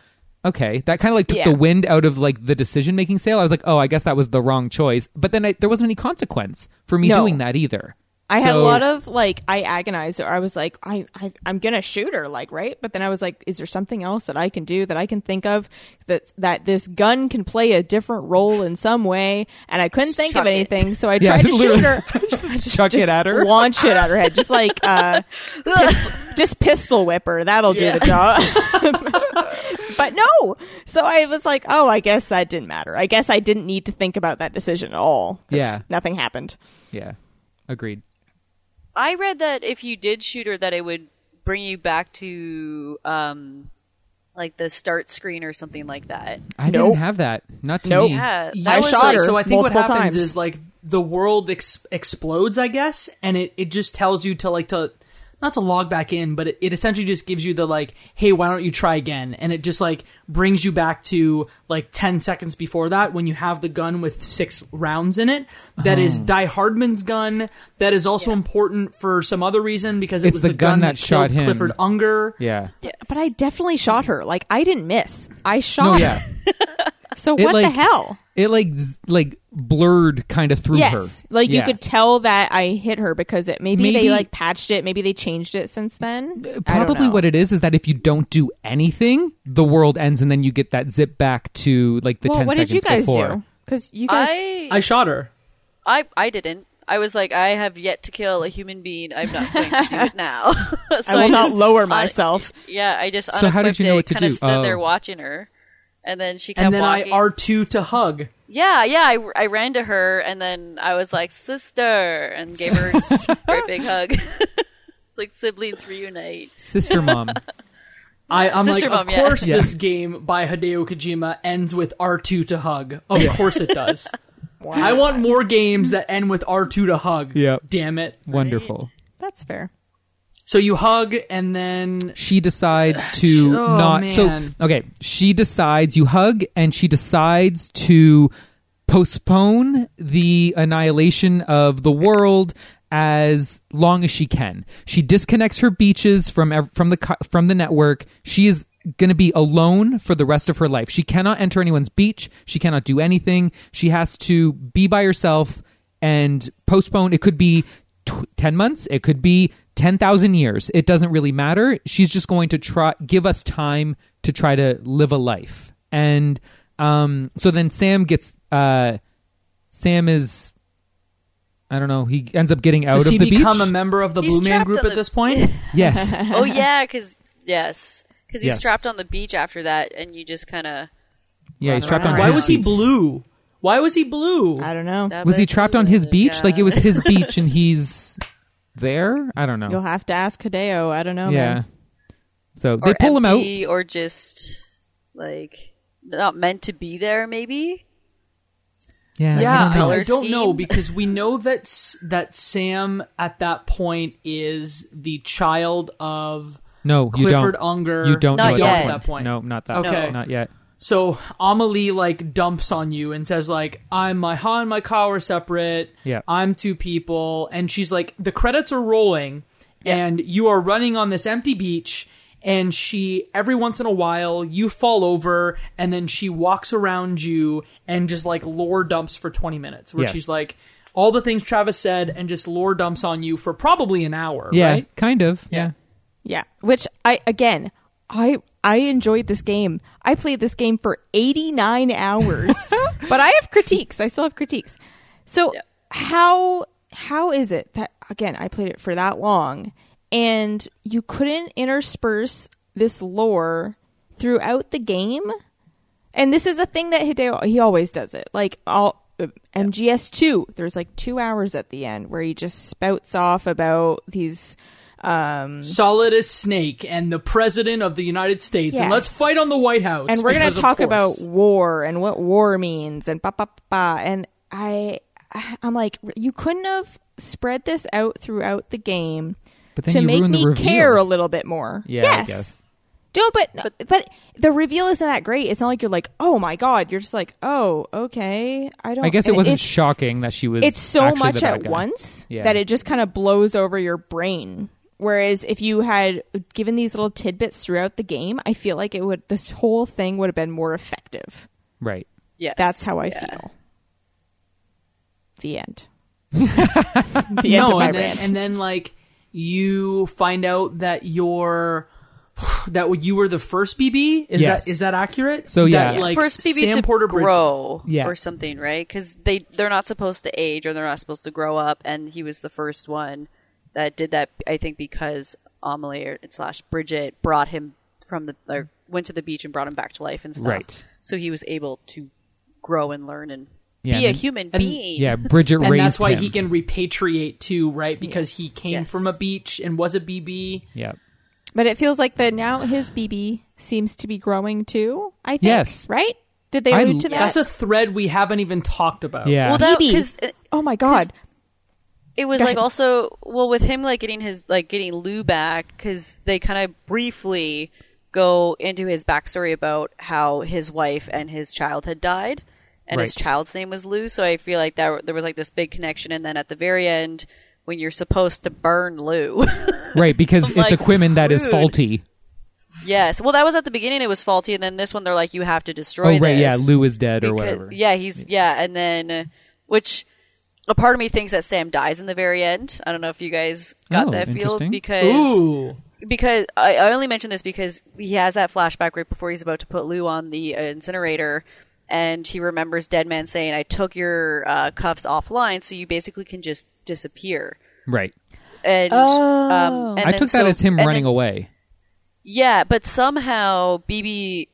okay." That kind of like took Yeah. the wind out of like the decision making sale. I was like, "Oh, I guess that was the wrong choice." But then I, there wasn't any consequence for me No. doing that either. I had a lot of like I agonized. Or I was like I, I I'm gonna shoot her like right? But then I was like is there something else that I can do that I can think of that that this gun can play a different role in some way? And I couldn't think of it. anything so I (laughs) Yeah, tried to shoot her. (laughs) I just, Chuck it just at her? launch it at her head just like uh (laughs) pistol, just pistol whip her that'll do the job. But no! So I was like oh I guess that didn't matter. I guess I didn't need to think about that decision at all Yeah. nothing happened. Yeah, agreed. I read that if you did shoot her, that it would bring you back to um, like the start screen or something like that. I Nope. didn't have that. Not to Nope. me. Yeah, that I was shot like, her. So I think what multiple happens times. is like the world ex- explodes, I guess, and it, it just tells you to like to not to log back in, but it, it essentially just gives you the like, hey, why don't you try again? And it just like brings you back to like ten seconds before that when you have the gun with six rounds in it. That is Oh. Die Hardman's gun. That is also important for some other reason because it It's was the the, gun gun, that shot him. Clifford Unger. Yeah. Yes. But I definitely shot her. Like I didn't miss. I shot No, her. yeah. (laughs) (laughs) So It, what the like- hell? It like z- like blurred kind of through Yes, her. like you Yeah. could tell that I hit her because it maybe, Maybe- they like patched it. Maybe they changed it since then. Uh, probably what it is is that if you don't do anything, the world ends, and then you get that zip back to like the Well, ten what did seconds you guys before. do? Because you guys. I, I shot her. I I didn't. I was like, I have yet to kill a human being. I'm not going to do it (laughs) now. (laughs) so I will not just- lower I- myself. yeah, I just So how did you know what to Kind of do? stood there Oh. watching her, and then she kept And then walking. I R two to hug. Yeah, yeah. I, I ran to her and then I was like, sister, and gave her a (laughs) very big hug. It's (laughs) like siblings reunite. Sister mom. (laughs) I, I'm Sister like, Mom, of yeah. course, Yeah. this game by Hideo Kojima ends with R2 to hug. Of course it does. I want more games that end with R2 to hug. Yeah. Damn it. Wonderful. That's fair. So you hug, and then She decides to (sighs) Oh, not. man. So okay, she decides you hug, and she decides to postpone the annihilation of the world as long as she can. She disconnects her beaches from ev- from the co- from the network. She is going to be alone for the rest of her life. She cannot enter anyone's beach. She cannot do anything. She has to be by herself and postpone. It could be tw 10 months. It could be 10,000 years. It doesn't really matter. She's just going to try give us time to try to live a life. And um so then Sam gets uh Sam is I don't know, he ends up getting out does of he the become a member of the He's Blue Man Group on at this point? (laughs) yes. (laughs) oh yeah, because yes, because he's Yes. trapped on the beach after that, and you just kind of Yeah, he's trapped on Why his was he blue? Why was he blue? I don't know. That Was he trapped be on his beach? yeah. Like it was his beach (laughs) and he's there? I don't know. You'll have to ask Hideo. I don't know. yeah. man. So they or pull him out. or just like not meant to be there. Maybe Yeah. Yeah, his I, I don't know because we know that S- that Sam at that point is the child of No, you Clifford don't. Unger. You don't Not know yet. at at that that point. No, not that. Okay. Not yet. So Amelie like dumps on you and says like, "I'm my Ha and my Ka are separate. Yeah. I'm two people." And she's like, "The credits are rolling, and you are running on this empty beach." And she every once in a while you fall over, and then she walks around you and just like lore dumps for twenty minutes, where Yes. she's like. All the things Travis said, and just lore dumps on you for probably an hour, Yeah, right? kind of. Yeah. Yeah. Which I again, I I enjoyed this game. I played this game for 89 hours. (laughs) but I have critiques. I still have critiques. So Yeah. how how is it that again, I played it for that long and you couldn't intersperse this lore throughout the game? And this is a thing that Hideo he always does it. Like all MGS two, there's like two hours at the end where he just spouts off about these um Solid as Snake and the President of the United States, and let's fight on the White House. and we're going to talk about war and what war means and ba ba ba and I I'm like you couldn't have spread this out throughout the game But then to make me care a little bit more. Yeah, yes. I guess. No, but, but the reveal isn't that great. It's not like you're like, oh my god. You're just like, oh, okay. I don't. I guess it wasn't shocking that she was. it's so much at guy. once Yeah. that it just kind of blows over your brain. Whereas if you had given these little tidbits throughout the game, I feel like it would. This whole thing would have been more effective. Right. yes, That's how I yeah. feel. The end. (laughs) the end no, of my and then, and then like you find out that you're that you were the first BB. Is Yes. that is that accurate? So, yeah. That, like first BB Sam to Porter Bridge- grow Yeah. or something, right? Because they they're not supposed to age or they're not supposed to grow up, and he was the first one that did that. I think because Amelie or slash Bridget brought him from the or went to the beach and brought him back to life and stuff. Right. So he was able to grow and learn and Yeah, be a human and- being. Yeah, Bridget raised (laughs) him. And raised that's why him. he can repatriate too, right? Because he came Yes. from a beach and was a BB. Yeah. but it feels like that now his BB seems to be growing too. I think. Yes. Right? Did they I- allude to that? That's a thread we haven't even talked about. Yeah. Well, that BB. because uh, oh my god. It was like also well with him like getting his like getting Lou back because they kind of briefly go into his backstory about how his wife and his child had died, and his child's name was Lou. So I feel like that there was like this big connection, and then at the very end when you're supposed to burn Lou, (laughs) Right, because it's Like, equipment that is faulty. yes, well that was at the beginning it was faulty, and then this one they're like you have to destroy. Oh, right. Yeah, Lou is dead or whatever. Yeah, he's yeah, and then which a part of me thinks that Sam dies in the very end. I don't know if you guys got Oh, that feel because Ooh. because I, I only mention this because he has that flashback right before he's about to put Lou on the uh, incinerator, and he remembers Deadman saying, "I took your uh, cuffs offline, so you basically can just disappear." Right. And, Oh. um, and I then took that as him running then- away. Yeah, but somehow BB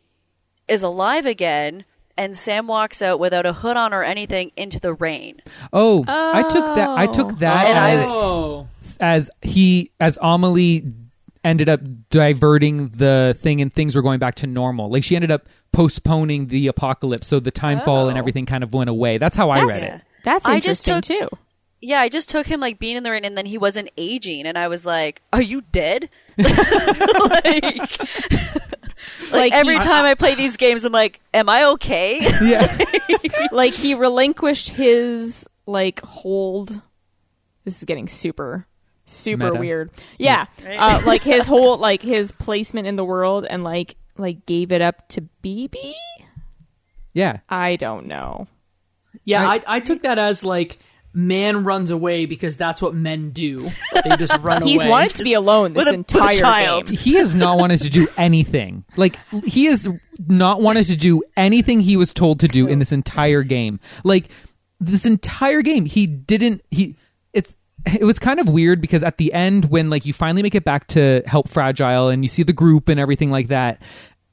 is alive again. And Sam walks out without a hood on or anything into the rain. Oh, I took that. I Oh. took that And I as, Oh. as he as Amelie ended up diverting the thing and things were going back to normal. Like she ended up postponing the apocalypse, so the time fall and Oh. everything kind of went away. That's how I read it. that's I just interesting took- too. Yeah, I just took him like being in the rain, and then he wasn't aging, and I was like, "Are you dead?" (laughs) like, (laughs) like, Like, every he- time I play these games, I'm like, "Am I okay?" (laughs) Yeah. like he relinquished his like hold. This is getting super super Meta. weird. Yeah, Right. uh, like his whole like his placement in the world and like like gave it up to BB. yeah. I don't know. Yeah, I- I, I took that as like man runs away because that's what men do. They just (laughs) run He's away. He's wanted to be alone this With a- with a entire child. game. (laughs) He has not wanted to do anything. Like he has not wanted to do anything he was told to do in this entire game. Like this entire game, he didn't. He it's it was kind of weird because at the end when like you finally make it back to help fragile and you see the group and everything like that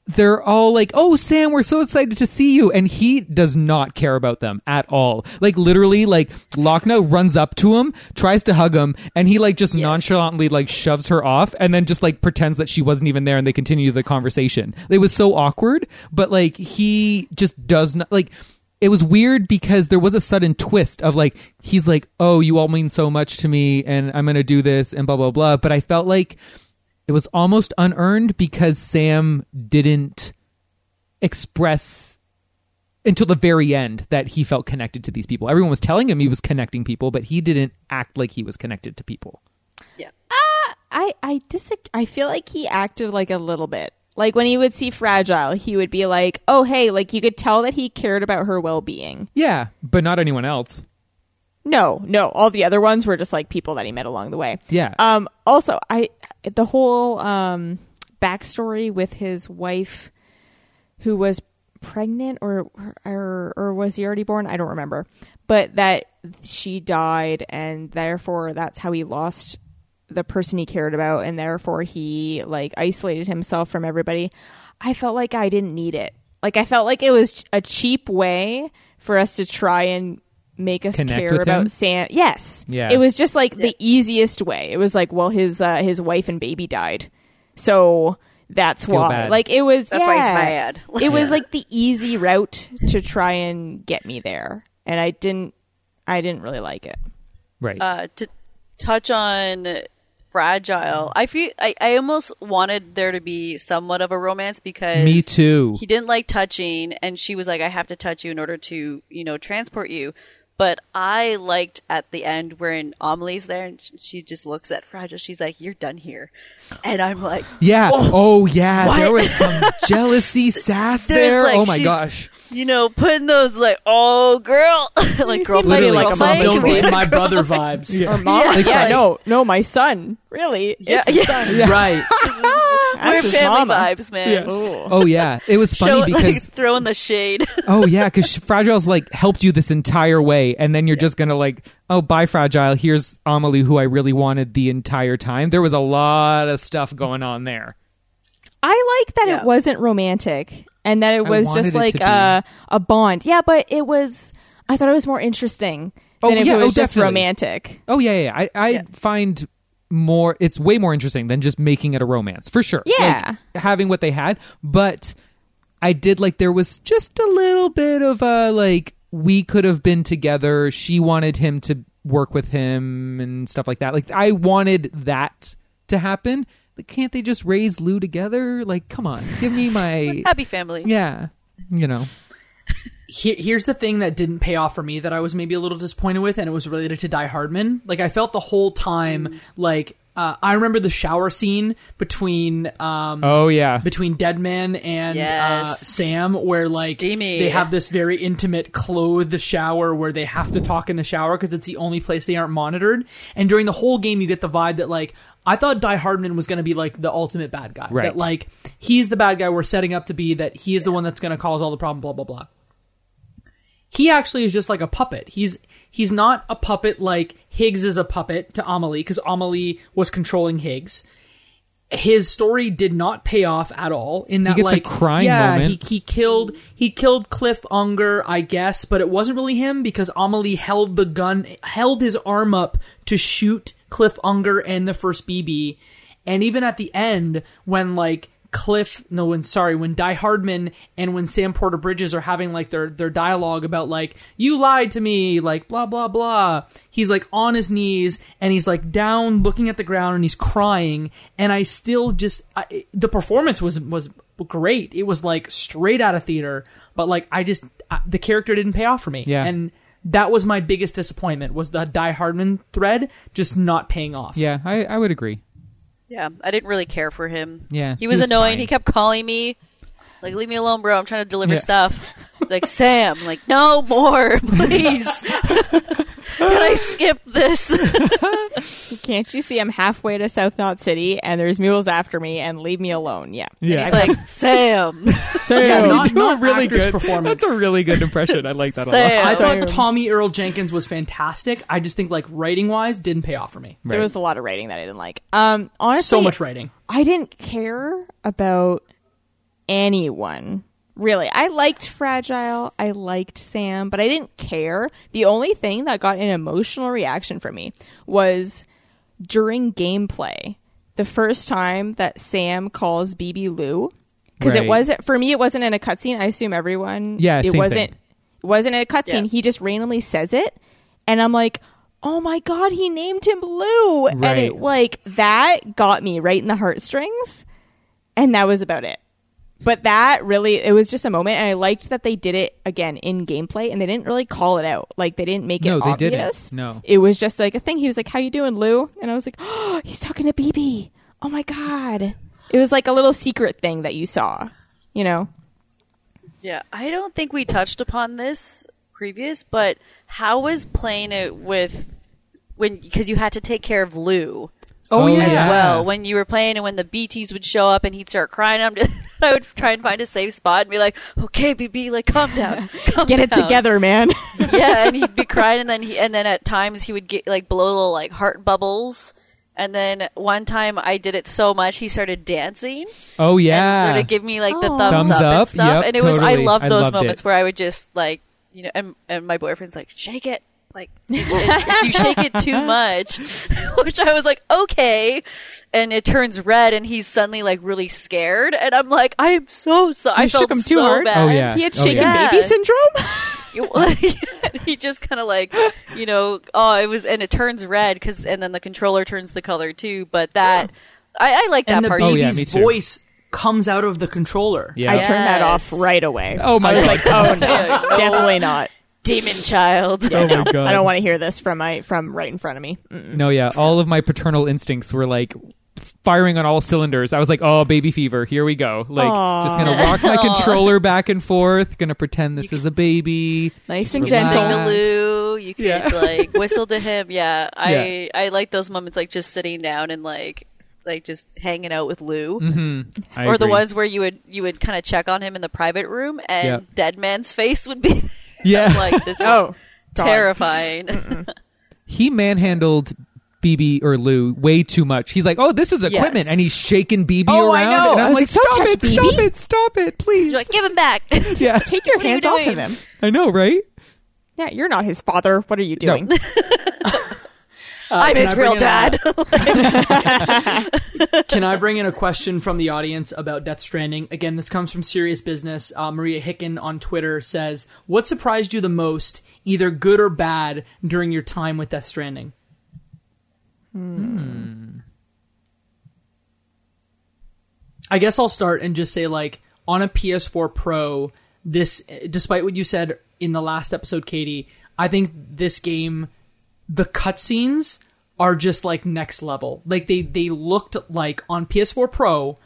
they're all like, "Oh, Sam, we're so excited to see you," and he does not care about them at all. Like literally, like Lockne runs up to him, tries to hug him, and he like just nonchalantly like shoves her off, and then just like pretends that she wasn't even there, and they continue the conversation. It was so awkward, but like he just does not like. It was weird because there was a sudden twist of like he's like, "Oh, you all mean so much to me, and I'm gonna do this," and blah blah blah. But I felt like it was almost unearned because Sam didn't express until the very end that he felt connected to these people. Everyone was telling him he was connecting people, but he didn't act like he was connected to people. Yeah. I I disagree. I feel like he acted like a little bit. Like when he would see fragile, he would be like, "Oh, hey!" Like you could tell that he cared about her well being. Yeah, but not anyone else. No, no, all the other ones were just like people that he met along the way. Yeah. Um. Also, I the whole um backstory with his wife, who was pregnant or or or was he already born? I don't remember. But that she died, and therefore that's how he lost the person he cared about, and therefore he like isolated himself from everybody. I felt like I didn't need it. Like I felt like it was a cheap way for us to try and make us Connect care about? Sam. Yes, Yeah. It was just like the easiest way. It was like, well, his uh, his wife and baby died, so that's Feel why. bad. Like it was. That's why he's yeah. mad. (laughs) it was like the easy route to try and get me there, and I didn't. I didn't really like it. Right. uh, to touch on fragile i feel I, I almost wanted there to be somewhat of a romance because Me too. he didn't like touching and she was like i have to touch you in order to you know transport you but i liked at the end when amelie's there and she just looks at fragile she's like you're done here and i'm like yeah. Oh, oh yeah. What? There was some (laughs) jealousy sass There's, there. like, oh my gosh. you know putting those like oh girl (laughs) like You girl Literally, like a come mom. Don't to my brother vibes. Or mom. Yeah, Yeah, like- no, no, my son. Really? Yeah, it's his yeah. son. (laughs) Right. We're family mama. vibes man Ooh. Oh yeah. It was funny Show it, like, because throwing the shade (laughs) Oh yeah, because Fragile's like helped you this entire way, and then you're just gonna like, oh, bye, Fragile. Here's Amelie, who I really wanted the entire time. There was a lot of stuff going on there. I like that Yeah. it wasn't romantic and that it was just like a a bond. Yeah, but it was. I thought it was more interesting Oh, than if yeah, it oh, was oh, just definitely. romantic. Oh yeah, yeah. yeah. I I Yeah. find more. It's way more interesting than just making it a romance for sure. Yeah. Like, having what they had, but I did like there was just a little bit of a like we could have been together. She wanted him to work with him and stuff like that. Like I wanted that to happen. Like, can't they just raise Lou together? Like, come on, give me (laughs) my happy family yeah. You know, Here, here's the thing that didn't pay off for me that I was maybe a little disappointed with, and it was related to Die Hardman. Like I felt the whole time, like uh, I remember the shower scene between um, oh yeah, between Deadman and uh, Sam, where like Steamy. they have this very intimate clothed shower where they have to talk in the shower because it's the only place they aren't monitored. And during the whole game, you get the vibe that like I thought Die Hardman was going to be like the ultimate bad guy. Right. That like he's the bad guy we're setting up to be. That he is the one that's going to cause all the problem. Blah blah blah. He actually is just like a puppet. He's he's not a puppet like Higgs is a puppet to Amelie because Amelie was controlling Higgs his story did not pay off at all in that gets a like crying yeah moment. he, he killed he killed cliff unger i guess but it wasn't really him because amelie held the gun held his arm up to shoot cliff unger and the first bb and even at the end when like cliff no when sorry when die hardman and when sam porter bridges are having like their their dialogue about like you lied to me like blah blah blah he's like on his knees and he's like down looking at the ground and he's crying and i still just I, the performance was was great it was like straight out of theater but like i just I, the character didn't pay off for me Yeah. and that was my biggest disappointment was the die hardman thread just not paying off yeah. I I would agree. Yeah, I didn't really care for him. Yeah, he was, he was annoying. fine. He kept calling me, like, "Leave me alone, bro. I'm trying to deliver Yeah. stuff." like Sam, like, no more, (laughs) please. (laughs) Can I skip this? (laughs) Can't you see I'm halfway to South Knot City and there's mules after me and leave me alone? Yeah. Yeah. It's like Sam. Yeah, not- You're doing not really good. performance. That's a really good impression. I like that a lot. Sam. I thought Tommy Earl Jenkins was fantastic. I just think like writing wise didn't pay off for me. There was a lot of writing that I didn't like. Um, honestly, So much writing. I didn't care about anyone. Really, I liked Fragile. I liked Sam, but I didn't care. The only thing that got an emotional reaction from me was during gameplay. The first time that Sam calls BB Lou, because Right. it wasn't for me. It wasn't in a cutscene. I assume everyone. Yeah, it wasn't. thing. It wasn't in a cutscene. Yeah. He just randomly says it, and I'm like, "Oh my god, he named him Lou!" And it like that got me right in the heartstrings, and that was about it. But that really, it was just a moment, and I liked that they did it again in gameplay, and they didn't really call it out. Like they didn't make it No, they obvious. didn't. No. it was just like a thing. He was like, "How you doing, Lou?" And I was like, "Oh, he's talking to BB. Oh my god!" It was like a little secret thing that you saw, you know. Yeah, I don't think we touched upon this previous, but how was playing it with when because you had to take care of Lou Oh, oh yeah. as well when you were playing and when the BTS would show up and he'd start crying. I'm just, (laughs) I would try and find a safe spot and be like, "Okay, BB, like calm down, (laughs) (laughs) calm Get it down." together, man. yeah, and he'd be crying, and then he, and then at times he would get like blow little like heart bubbles. And then one time I did it so much he started dancing. Oh and yeah. sort of give me like the Aw. thumbs, Thumbs up, and up, stuff. yep, and it was I totally. love I those loved moments it. where I would just like you know, and and my boyfriend's like, shake it. Like if (laughs) if (laughs) you shake it too (laughs) much, which I was like, okay, and it turns red, and he's suddenly like really scared, and I'm like, I am so sorry. I shook him too so hard? bad. Oh, yeah. he had Oh, shaken yeah. baby syndrome. He just kind of like you know oh it was and it turns red because and then the controller turns the color too but that I, I like that and the part Oh, yeah, me too. voice comes out of the controller. yeah. I turned that off right away. Oh my I was God. like, oh no, definitely not. Demon child (laughs) oh my (laughs) god. I don't want to hear this from my from right in front of me. Mm. No, yeah. All of my paternal instincts were like firing on all cylinders. I was like, "Oh, baby fever, here we go!" Like, Aw. just gonna rock my (laughs) controller back and forth. Gonna pretend this is a baby. Nice and gentle. Lou. You could Yeah. like whistle to him. Yeah, I Yeah. I like those moments, like just sitting down and like like just hanging out with Lou, I or the ones where you would you would kind of check on him in the private room, and Yeah. Deadman's face would be Yeah, I'm like this (laughs) is Oh, God. terrifying. (laughs) he manhandled BB or Lou way too much. He's like, "Oh, this is equipment," Yes. and he's shaking BB Oh, I around, know. and I I'm was like, like, "Don't "Stop touch it! BB." Stop it! Stop it! Please!" You're like, give him back. (laughs) yeah, Take your What are you hands off of doing? him. I know, right? Yeah, you're not his father. What are you doing? I'm his real dad. (laughs) (laughs) Can I bring in a question from the audience about Death Stranding? Again, this comes from Serious Business. Uh, Maria Hicken on Twitter says, "What surprised you the most, either good or bad, during your time with Death Stranding?" Hmm. I guess I'll start and just say, like, on a PS4 Pro, this, despite what you said in the last episode, Katie, I think this game the cutscenes are just like next level. Like they they looked like on PS4 Pro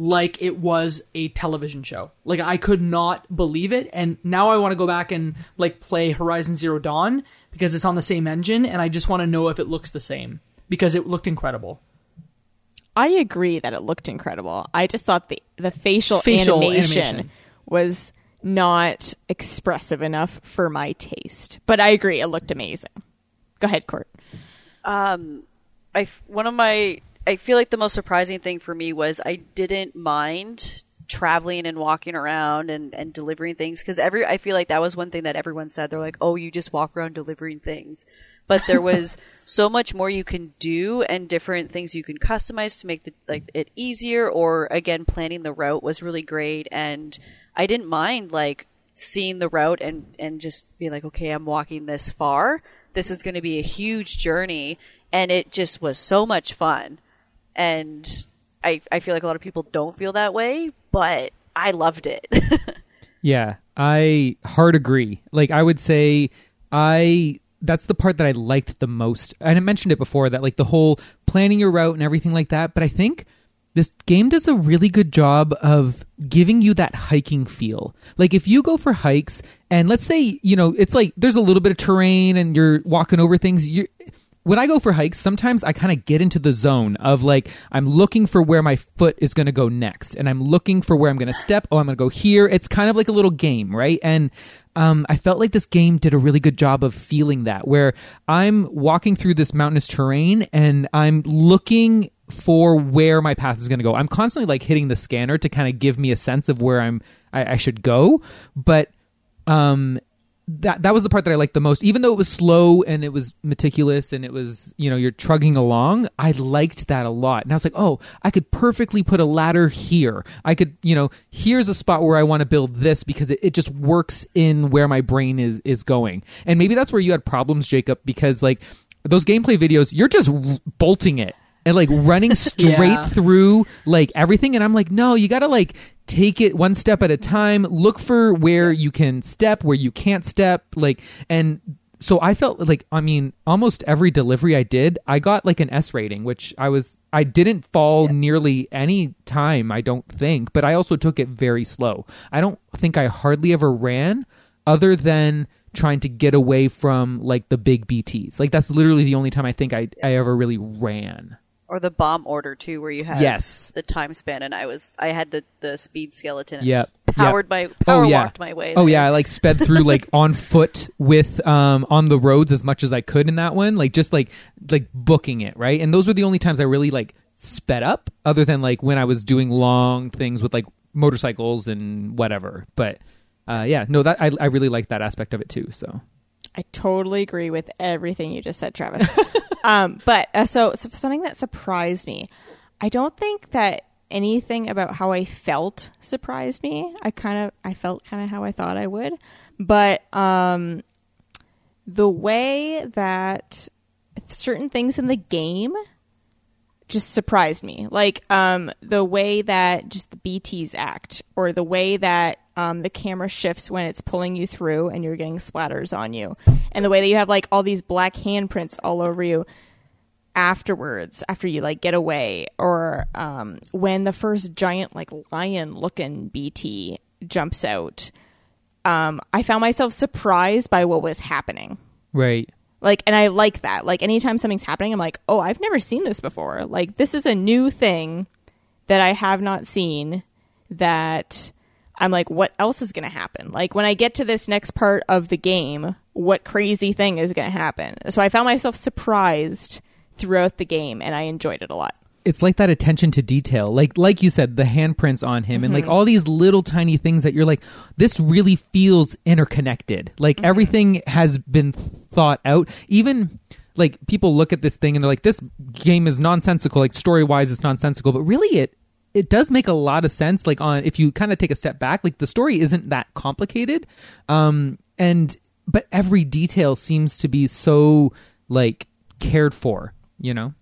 like it was a television show. Like I could not believe it and now I want to go back and like play Horizon Zero Dawn because it's on the same engine and I just want to know if it looks the same because it looked incredible. I agree that it looked incredible. I just thought the the facial, Facial animation, animation. was not expressive enough for my taste. But I agree, it looked amazing. Go ahead, Court. Um, I one of my I feel like the most surprising thing for me was I didn't mind traveling and walking around and, and delivering things because every I feel like that was one thing that everyone said. They're like oh you just walk around delivering things. But there (laughs) was so much more you can do and different things you can customize to make the, like it easier or again planning the route was really great. And I didn't mind like seeing the route and and just being like okay I'm walking this far this is going to be a huge journey and it just was so much fun and I, I feel like a lot of people don't feel that way but i loved it (laughs) Yeah, I hard agree. Like I would say I that's the part that I liked the most. And I mentioned it before that like the whole planning your route and everything like that, but I think this game does a really good job of giving you that hiking feel. Like if you go for hikes and let's say, you know, it's like there's a little bit of terrain and you're walking over things, you when I go for hikes, sometimes I kind of get into the zone of like I'm looking for where my foot is going to go next, and I'm looking for where I'm going to step. Oh, I'm going to go here. It's kind of like a little game, right? And um, I felt like this game did a really good job of feeling that, where I'm walking through this mountainous terrain and I'm looking for where my path is going to go. I'm constantly like hitting the scanner to kind of give me a sense of where I'm I, I should go, but um that that was the part that I liked the most. Even though it was slow and it was meticulous and it was, you know, you're trugging along, I liked that a lot. And I was like, "Oh, I could perfectly put a ladder here. I could, you know, here's a spot where I want to build this because it, it just works in where my brain is is going." And maybe that's where you had problems, Jacob, because like those gameplay videos, you're just bolting it and like running (laughs) straight Yeah. through like everything and i'm like no you gotta like take it one step at a time. Look for where you can step where you can't step like and so i felt like i mean almost every delivery i did i got like an s rating which i was i didn't fall nearly any time i don't think but i also took it very slow. I don't think i hardly ever ran other than trying to get away from like the big bts like that's literally the only time i think i, I ever really ran Or the bomb order too, where you had Yes. the time span, and I was I had the the speed skeleton. And Yep. powered Yep. my power oh, yeah. walked my way. Oh there. yeah, I like sped through like (laughs) on foot with um on the roads as much as I could in that one, like just like like booking it, right? And those were the only times I really like sped up other than like when I was doing long things with like motorcycles and whatever. But uh yeah, no that I I really like that aspect of it too, so. I totally agree with everything you just said, Travis. (laughs) um, but uh, so, so something that surprised me. I don't think that anything about how I felt surprised me. I kind of I felt kind of how I thought I would, but um, the way that certain things in the game just surprised me. Like um, the way that just the BTs act, or the way that um, the camera shifts when it's pulling you through and you're getting splatters on you, and the way that you have like all these black handprints all over you afterwards after you like get away or um, when the first giant like lion looking bt jumps out um, i found myself surprised by what was happening. Right. like and i like that. Like anytime something's happening i'm like oh i've never seen this before. Like this is a new thing that i have not seen that i'm like what else is going to happen? Like when i get to this next part of the game what crazy thing is going to happen? So i found myself surprised throughout the game and i enjoyed it a lot. It's like that attention to detail. Like like you said the handprints on him and like Mm-hmm. all these little tiny things that you're like this really feels interconnected. Like Mm-hmm. everything has been thought out. Even like people look at this thing and they're like this game is nonsensical. Like story wise it's nonsensical. But really it it does make a lot of sense like on if you kind of take a step back like the story isn't that complicated um and but every detail seems to be so like cared for you know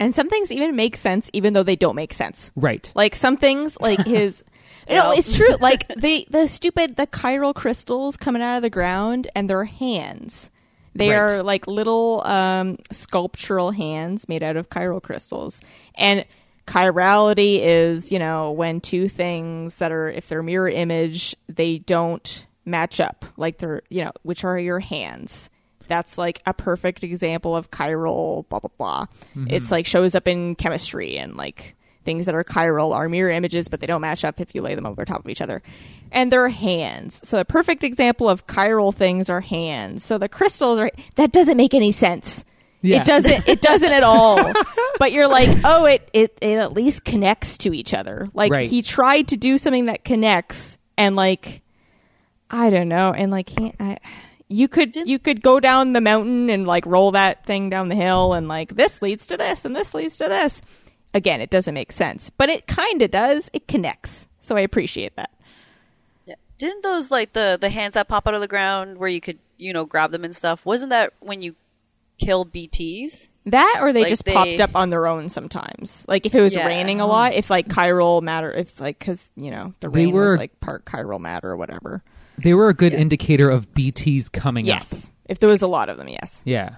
and some things even make sense even though they don't make sense right Like some things, like his. (laughs) No, it's true. Like the the stupid the chiral crystals coming out of the ground and their hands. They Right. are like little um, sculptural hands made out of chiral crystals. And chirality is, you know, when two things that are if they're mirror image, they don't match up. Like they're, you know, which are your hands. That's like a perfect example of chiral blah blah blah. Mm-hmm. It's like shows up in chemistry and like things that are chiral are mirror images, but they don't match up if you lay them over top of each other. And they're hands. So a perfect example of chiral things are hands. So the crystals are that doesn't make any sense. Yeah. It doesn't it doesn't at all. (laughs) but you're like, oh it, it it at least connects to each other. Like Right. he tried to do something that connects and like I don't know, and like he, I, you could you could go down the mountain and like roll that thing down the hill, and like this leads to this, and this leads to this. Again, it doesn't make sense, but it kind of does. It connects, so I appreciate that. Yeah. Didn't those like the the hands that pop out of the ground where you could you know grab them and stuff? Wasn't that when you kill BTS? That or they Like just they- popped up on their own sometimes. Like if it was Yeah. raining a lot, if like chiral matter, if like because you know the They rain were- was like part chiral matter or whatever. They were a good indicator of BT's coming up. Yes, if there was a lot of them, yes. Yeah.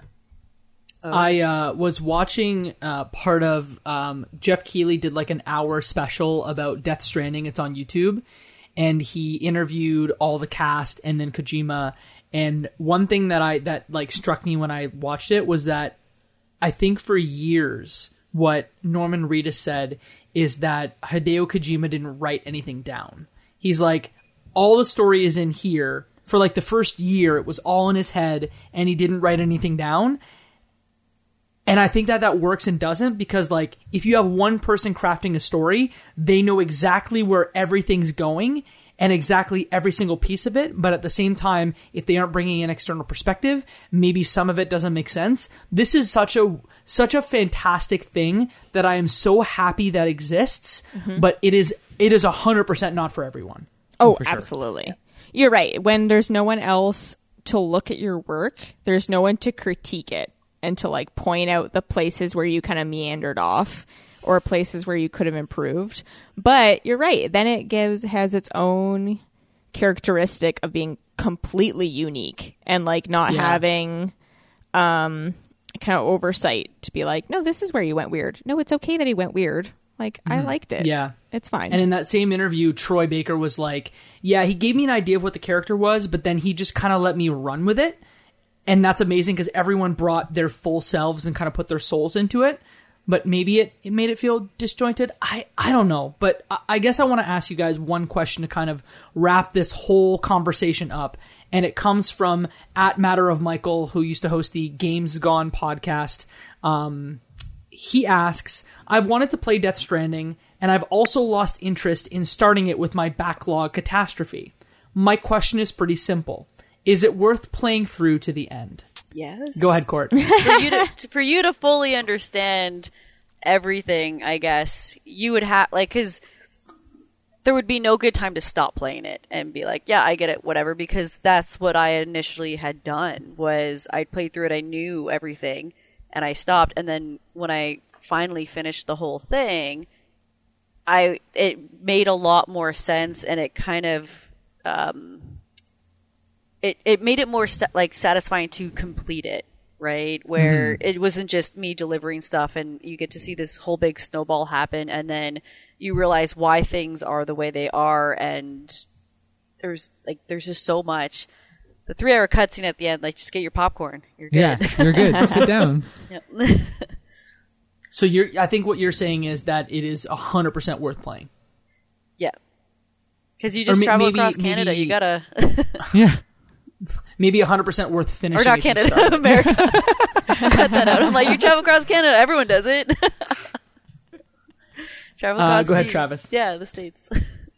I uh, was watching uh, part of um, Geoff Keighley did like an hour special about Death Stranding. It's on YouTube, and he interviewed all the cast and then Kojima. And one thing that I that like struck me when I watched it was that I think for years what Norman Reedus said is that Hideo Kojima didn't write anything down. He's like, all the story is in here. For like the first year, it was all in his head, and he didn't write anything down And I think that that works and doesn't because like if you have one person crafting a story, they know exactly where everything's going and exactly every single piece of it. But at the same time, if they aren't bringing an external perspective, maybe some of it doesn't make sense. This is such a such a fantastic thing that I am so happy that exists. Mm-hmm. But it is it is a hundred percent not for everyone. Oh, for sure. absolutely. You're right. When there's no one else to look at your work, there's no one to critique it and to like point out the places where you kind of meandered off or places where you could have improved. But you're right. Then it gives has its own characteristic of being completely unique and like not Yeah. having um kind of oversight to be like, no, this is where you went weird. No, it's okay that he went weird. Like I liked it. Yeah. It's fine. And in that same interview, Troy Baker was like, "Yeah, he gave me an idea of what the character was, but then he just kind of let me run with it." And that's amazing because everyone brought their full selves and kind of put their souls into it. But maybe it, it made it feel disjointed. I, I don't know. But I, I guess I want to ask you guys one question to kind of wrap this whole conversation up. And it comes from at Matter of Michael, who used to host the Games Gone podcast. Um, he asks, I've wanted to play Death Stranding, and I've also lost interest in starting it with my backlog catastrophe. My question is pretty simple. Is it worth playing through to the end? Yes. Go ahead, Court. (laughs) for you to, to- (laughs) for you to fully understand everything, I guess you would have like because there would be no good time to stop playing it and be like, yeah, I get it, whatever. Because that's what I initially had done was I played through it, I knew everything, and I stopped. And then when I finally finished the whole thing, I it made a lot more sense, and it kind of um, it it made it more sa- like satisfying to complete it right where mm-hmm. it wasn't just me delivering stuff and you get to see this whole big snowball happen and then you realize why things are the way they are and there's like there's just so much the three hour cutscene at the end like just get your popcorn you're good Yeah, you're good. (laughs) Sit down. so you're, I think what you're saying is that it is 100% worth playing. yeah because you just ma- travel maybe- across canada maybe- you gotta (laughs) (laughs) Yeah. Maybe 100% worth finishing. or finishing not canada (laughs) america cut that out i'm like you travel across canada everyone does it (laughs) travel Uh, across go ahead, the- Travis. yeah the states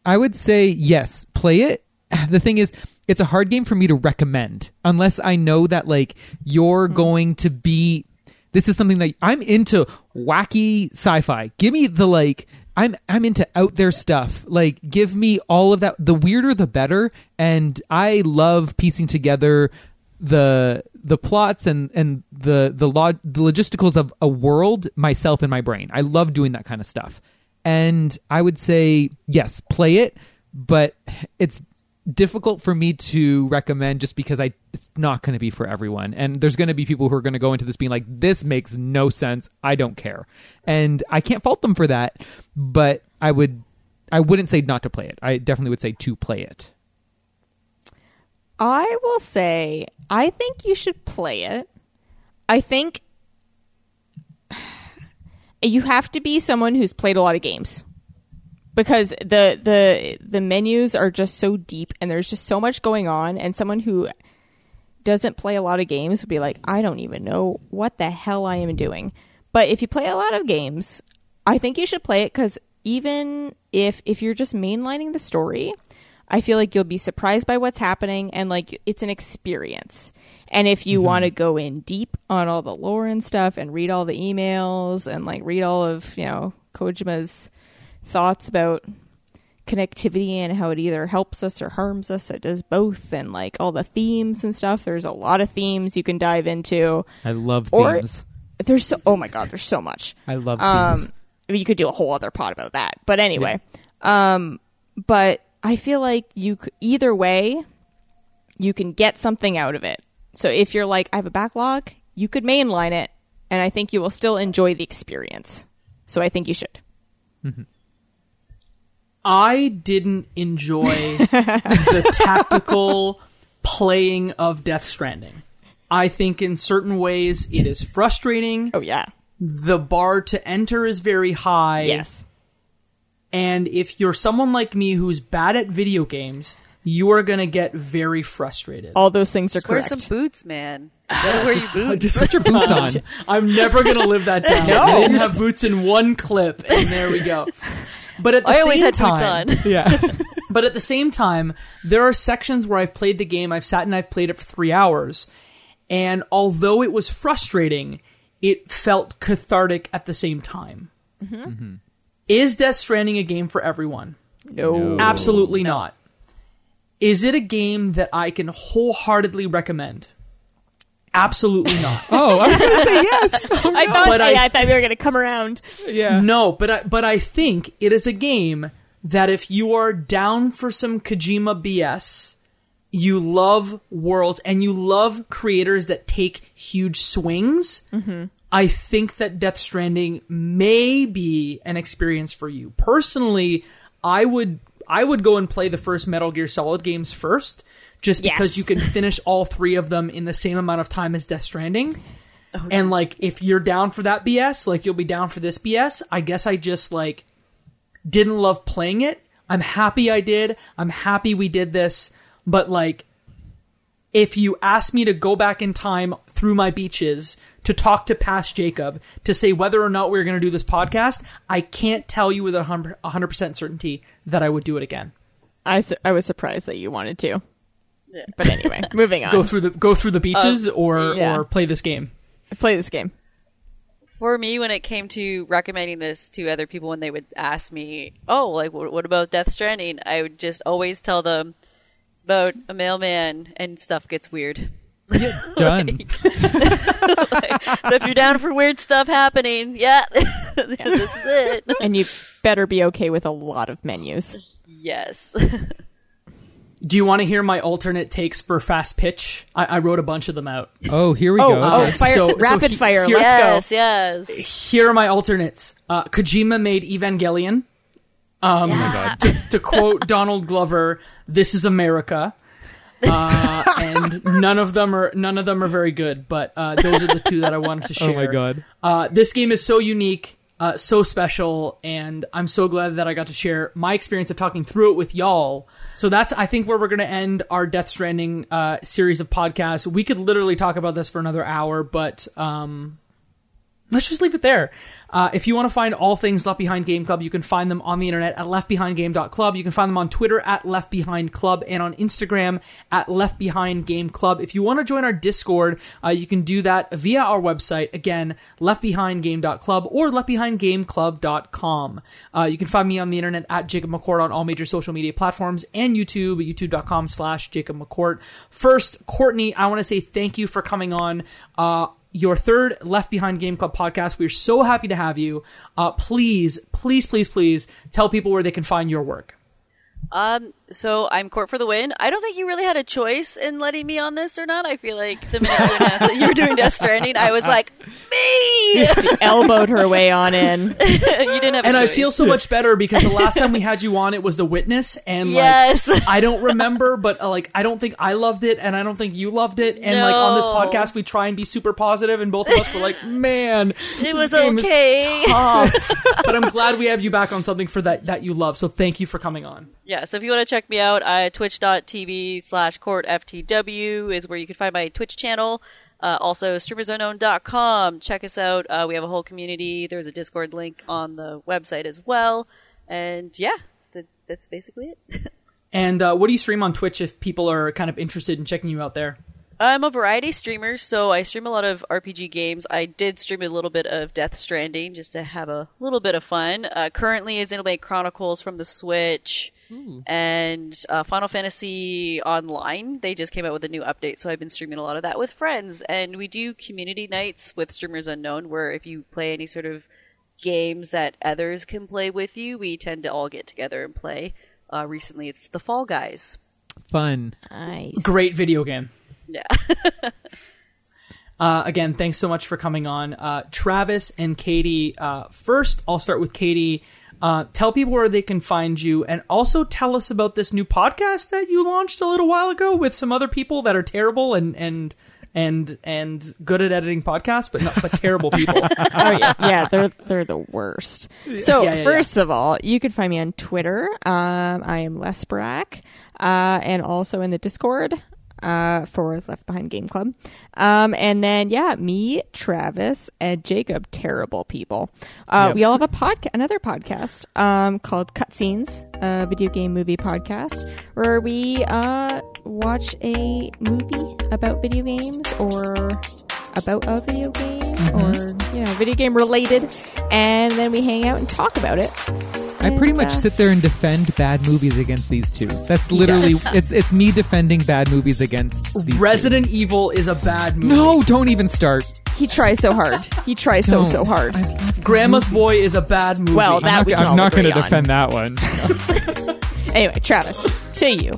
I would say yes, play it. (sighs) The thing is, it's a hard game for me to recommend unless I know that like you're going to be. This is something that I'm into wacky sci-fi. Give me the like. I'm I'm into out there stuff. Like give me all of that. The weirder the better. And I love piecing together the the plots and and the the log the logisticals of a world myself in my brain. I love doing that kind of stuff. And I would say yes, play it, but it's difficult for me to recommend just because I it's not going to be for everyone. And there's going to be people who are going to go into this being like this makes no sense. I don't care. And I can't fault them for that, but I would I wouldn't say not to play it. I definitely would say to play it. I will say, I think you should play it. I think (sighs) you have to be someone who's played a lot of games because the the the menus are just so deep and there's just so much going on and someone who doesn't play a lot of games would be like I don't even know what the hell I am doing. But if you play a lot of games, I think you should play it cuz even if if you're just mainlining the story, I feel like you'll be surprised by what's happening and like it's an experience. And if you mm-hmm. want to go in deep on all the lore and stuff and read all the emails and like read all of, you know, Kojima's thoughts about connectivity and how it either helps us or harms us, it does both and like all the themes and stuff. There's a lot of themes you can dive into. I love Or- themes. There's so oh my god, there's so much. I love Um, themes. I mean, you could do a whole other pod about that. But anyway, um, but I feel like you c- either way, you can get something out of it. So if you're like, I have a backlog, you could mainline it, and I think you will still enjoy the experience. So I think you should. I didn't enjoy the (laughs) tactical playing of Death Stranding. I think in certain ways it is frustrating. Oh yeah, The bar to enter is very high. yes, And if you're someone like me who's bad at video games, you are going to get very frustrated. All those things are Wear correct. some boots, man. You (sighs) gotta wear your boots. Just Put your boots on. (laughs) I'm never going to live that (laughs) down. No. I didn't have boots in one clip, and there we go. But at the I same always had time, boots on. (laughs) Yeah. (laughs) But at the same time, there are sections where I've played the game, I've sat and I've played it for three hours, and although it was frustrating, it felt cathartic at the same time. Mm-hmm. Mm-hmm. Is Death Stranding a game for everyone? no. Absolutely not. Is it a game that I can wholeheartedly recommend? Absolutely not. (laughs) Oh, I was gonna say yes. (laughs) I oh, thought. But I- yeah, I thought we were going to come around. yeah. No, but I, but I think it is a game that if you are down for some Kojima BS, you love worlds and you love creators that take huge swings. Mm-hmm. I think that Death Stranding may be an experience for you. Personally, I would I would go and play the first Metal Gear Solid games first, just because Yes. you can finish all three of them in the same amount of time as Death Stranding. Oh, and like, if you're down for that BS, like you'll be down for this BS. I guess I just like didn't love playing it. I'm happy I did. I'm happy we did this. But like, if you ask me to go back in time through my beaches to talk to past Jacob to say whether or not we are going to do this podcast, I can't tell you with a hundred a hundred percent certainty that I would do it again. I, su- I was surprised that you wanted to. (laughs) But anyway, moving on. Go through the go through the beaches or yeah. or play this game. Play this game. For me, when it came to recommending this to other people, when they would ask me, "Oh, like what, what about Death Stranding?" I would just always tell them it's about a mailman and stuff gets weird. Done. (laughs) So if you're down for weird stuff happening, yeah, (laughs) this is it. And you better be okay with a lot of menus. Yes. Do you want to hear my alternate takes for fast pitch? I, I wrote a bunch of them out. Oh, here we Oh, go. oh, Okay. fire, So- so rapid he- fire. here- Let's yes, go. yes. Here are my alternates. Uh, Kojima made Evangelion. Um, to, to quote (laughs) Donald Glover, "This is America," uh, (laughs) and none of them are none of them are very good. But uh, those are the two that I wanted to share. (laughs) Oh my god. Uh, this game is so unique, uh, so special, and I'm so glad that I got to share my experience of talking through it with y'all. So that's, I think, where we're going to end our Death Stranding uh, series of podcasts. We could literally talk about this for another hour, but um, let's just leave it there. Uh, if you want to find all things Left Behind Game Club, you can find them on the internet at leftbehindgame.club. You can find them on Twitter at leftbehindclub and on Instagram at Left Behind Game Club. If you want to join our Discord, uh, you can do that via our website, again, leftbehindgame.club or leftbehindgameclub.com. Uh, you can find me on the internet at Jacob McCourt on all major social media platforms and YouTube, youtube.com slash Jacob McCourt. First, Courtney, I want to say thank you for coming on. Uh, your third Left Behind Game Club podcast. We're so happy to have you. Uh, please, please, please, please tell people where they can find your work. Um, so I'm court for the win. I don't think you really had a choice in letting me on this or not. I feel like the minute you announced that you were doing Death Stranding, I was like, me. (laughs) She elbowed her way on in. (laughs) you didn't have. And I feel so much better because the last time we had you on, it was The Witness, and Yes. like (laughs) I don't remember, but uh, like I don't think I loved it, and I don't think you loved it, and like on this podcast we try and be super positive, and both of us were like, man, It this was game is okay. tough. but I'm glad we have you back on something for that that you love. So thank you for coming on. Yeah, so if you want to check me out, uh, twitch.tv slash courtftw is where you can find my Twitch channel. Uh, also, streamersunknown.com. Check us out. Uh, we have a whole community. There's a Discord link on the website as well. And yeah, that, that's basically it. (laughs) And uh, what do you stream on Twitch if people are kind of interested in checking you out there? I'm a variety streamer, so I stream a lot of RPG games. I did stream a little bit of Death Stranding just to have a little bit of fun. Uh, currently is Xenoblade Chronicles from the Switch and uh, Final Fantasy Online. They just came out with a new update, so I've been streaming a lot of that with friends. And we do community nights with Streamers Unknown, where if you play any sort of games that others can play with you, we tend to all get together and play. Uh, recently, it's the Fall Guys. Fun. Nice. Great video game. Yeah. (laughs) Uh, again, thanks so much for coming on. Uh, Travis and Katie, uh, first, I'll start with Katie. Uh, tell people where they can find you and also tell us about this new podcast that you launched a little while ago with some other people that are terrible and, and, and and good at editing podcasts, but not but terrible people. (laughs) oh yeah, yeah, they're they're the worst. So Yeah, yeah, first of all, you can find me on Twitter. Um, I am Les Brack, uh, and also in the Discord uh, for Left Behind Game Club. Um, and then yeah, me, Travis, and Jacob, terrible people. Uh, Yep. We all have a podcast, another podcast um, called Cutscenes, a video game movie podcast, where we uh, watch a movie about video games or about a video game or you know video game related and then we hang out and talk about it I pretty much sit there and defend bad movies against these two. That's literally it's it's me defending bad movies against these two. Resident Evil is a bad movie. No, don't even start. he tries so hard he tries so Don't. so hard I love Grandma's Boy is a bad movie. Well, I'm that not, we can I'm all not agree gonna on. defend that one. (laughs) anyway travis to you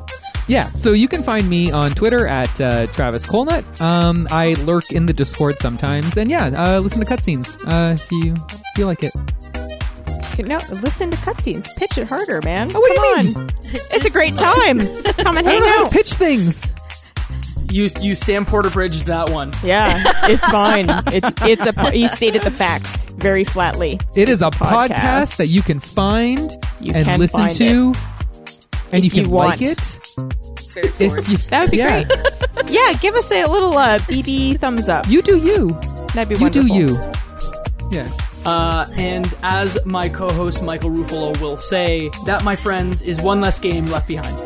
Yeah, so you can find me on Twitter at uh, Travis Colnut. Um, I lurk in the Discord sometimes, and yeah, uh, listen to cutscenes uh, if you feel like it. (laughs) no listen to cutscenes pitch it harder man Oh, what do you Come on. it's a great time come and I hang don't know how out to pitch things. you you Sam Porter bridged that one. yeah (laughs) it's fine it's it's a he stated the facts very flatly It is a podcast. podcast, that you can find You and can listen find to, and If you you can want. like it. Very If you, that would be yeah, great yeah give us a little uh, bb thumbs up You do you. that'd be You wonderful do you. Yeah. Uh, and as my co host Michael Ruffalo will say, that, my friends, is one less game left behind.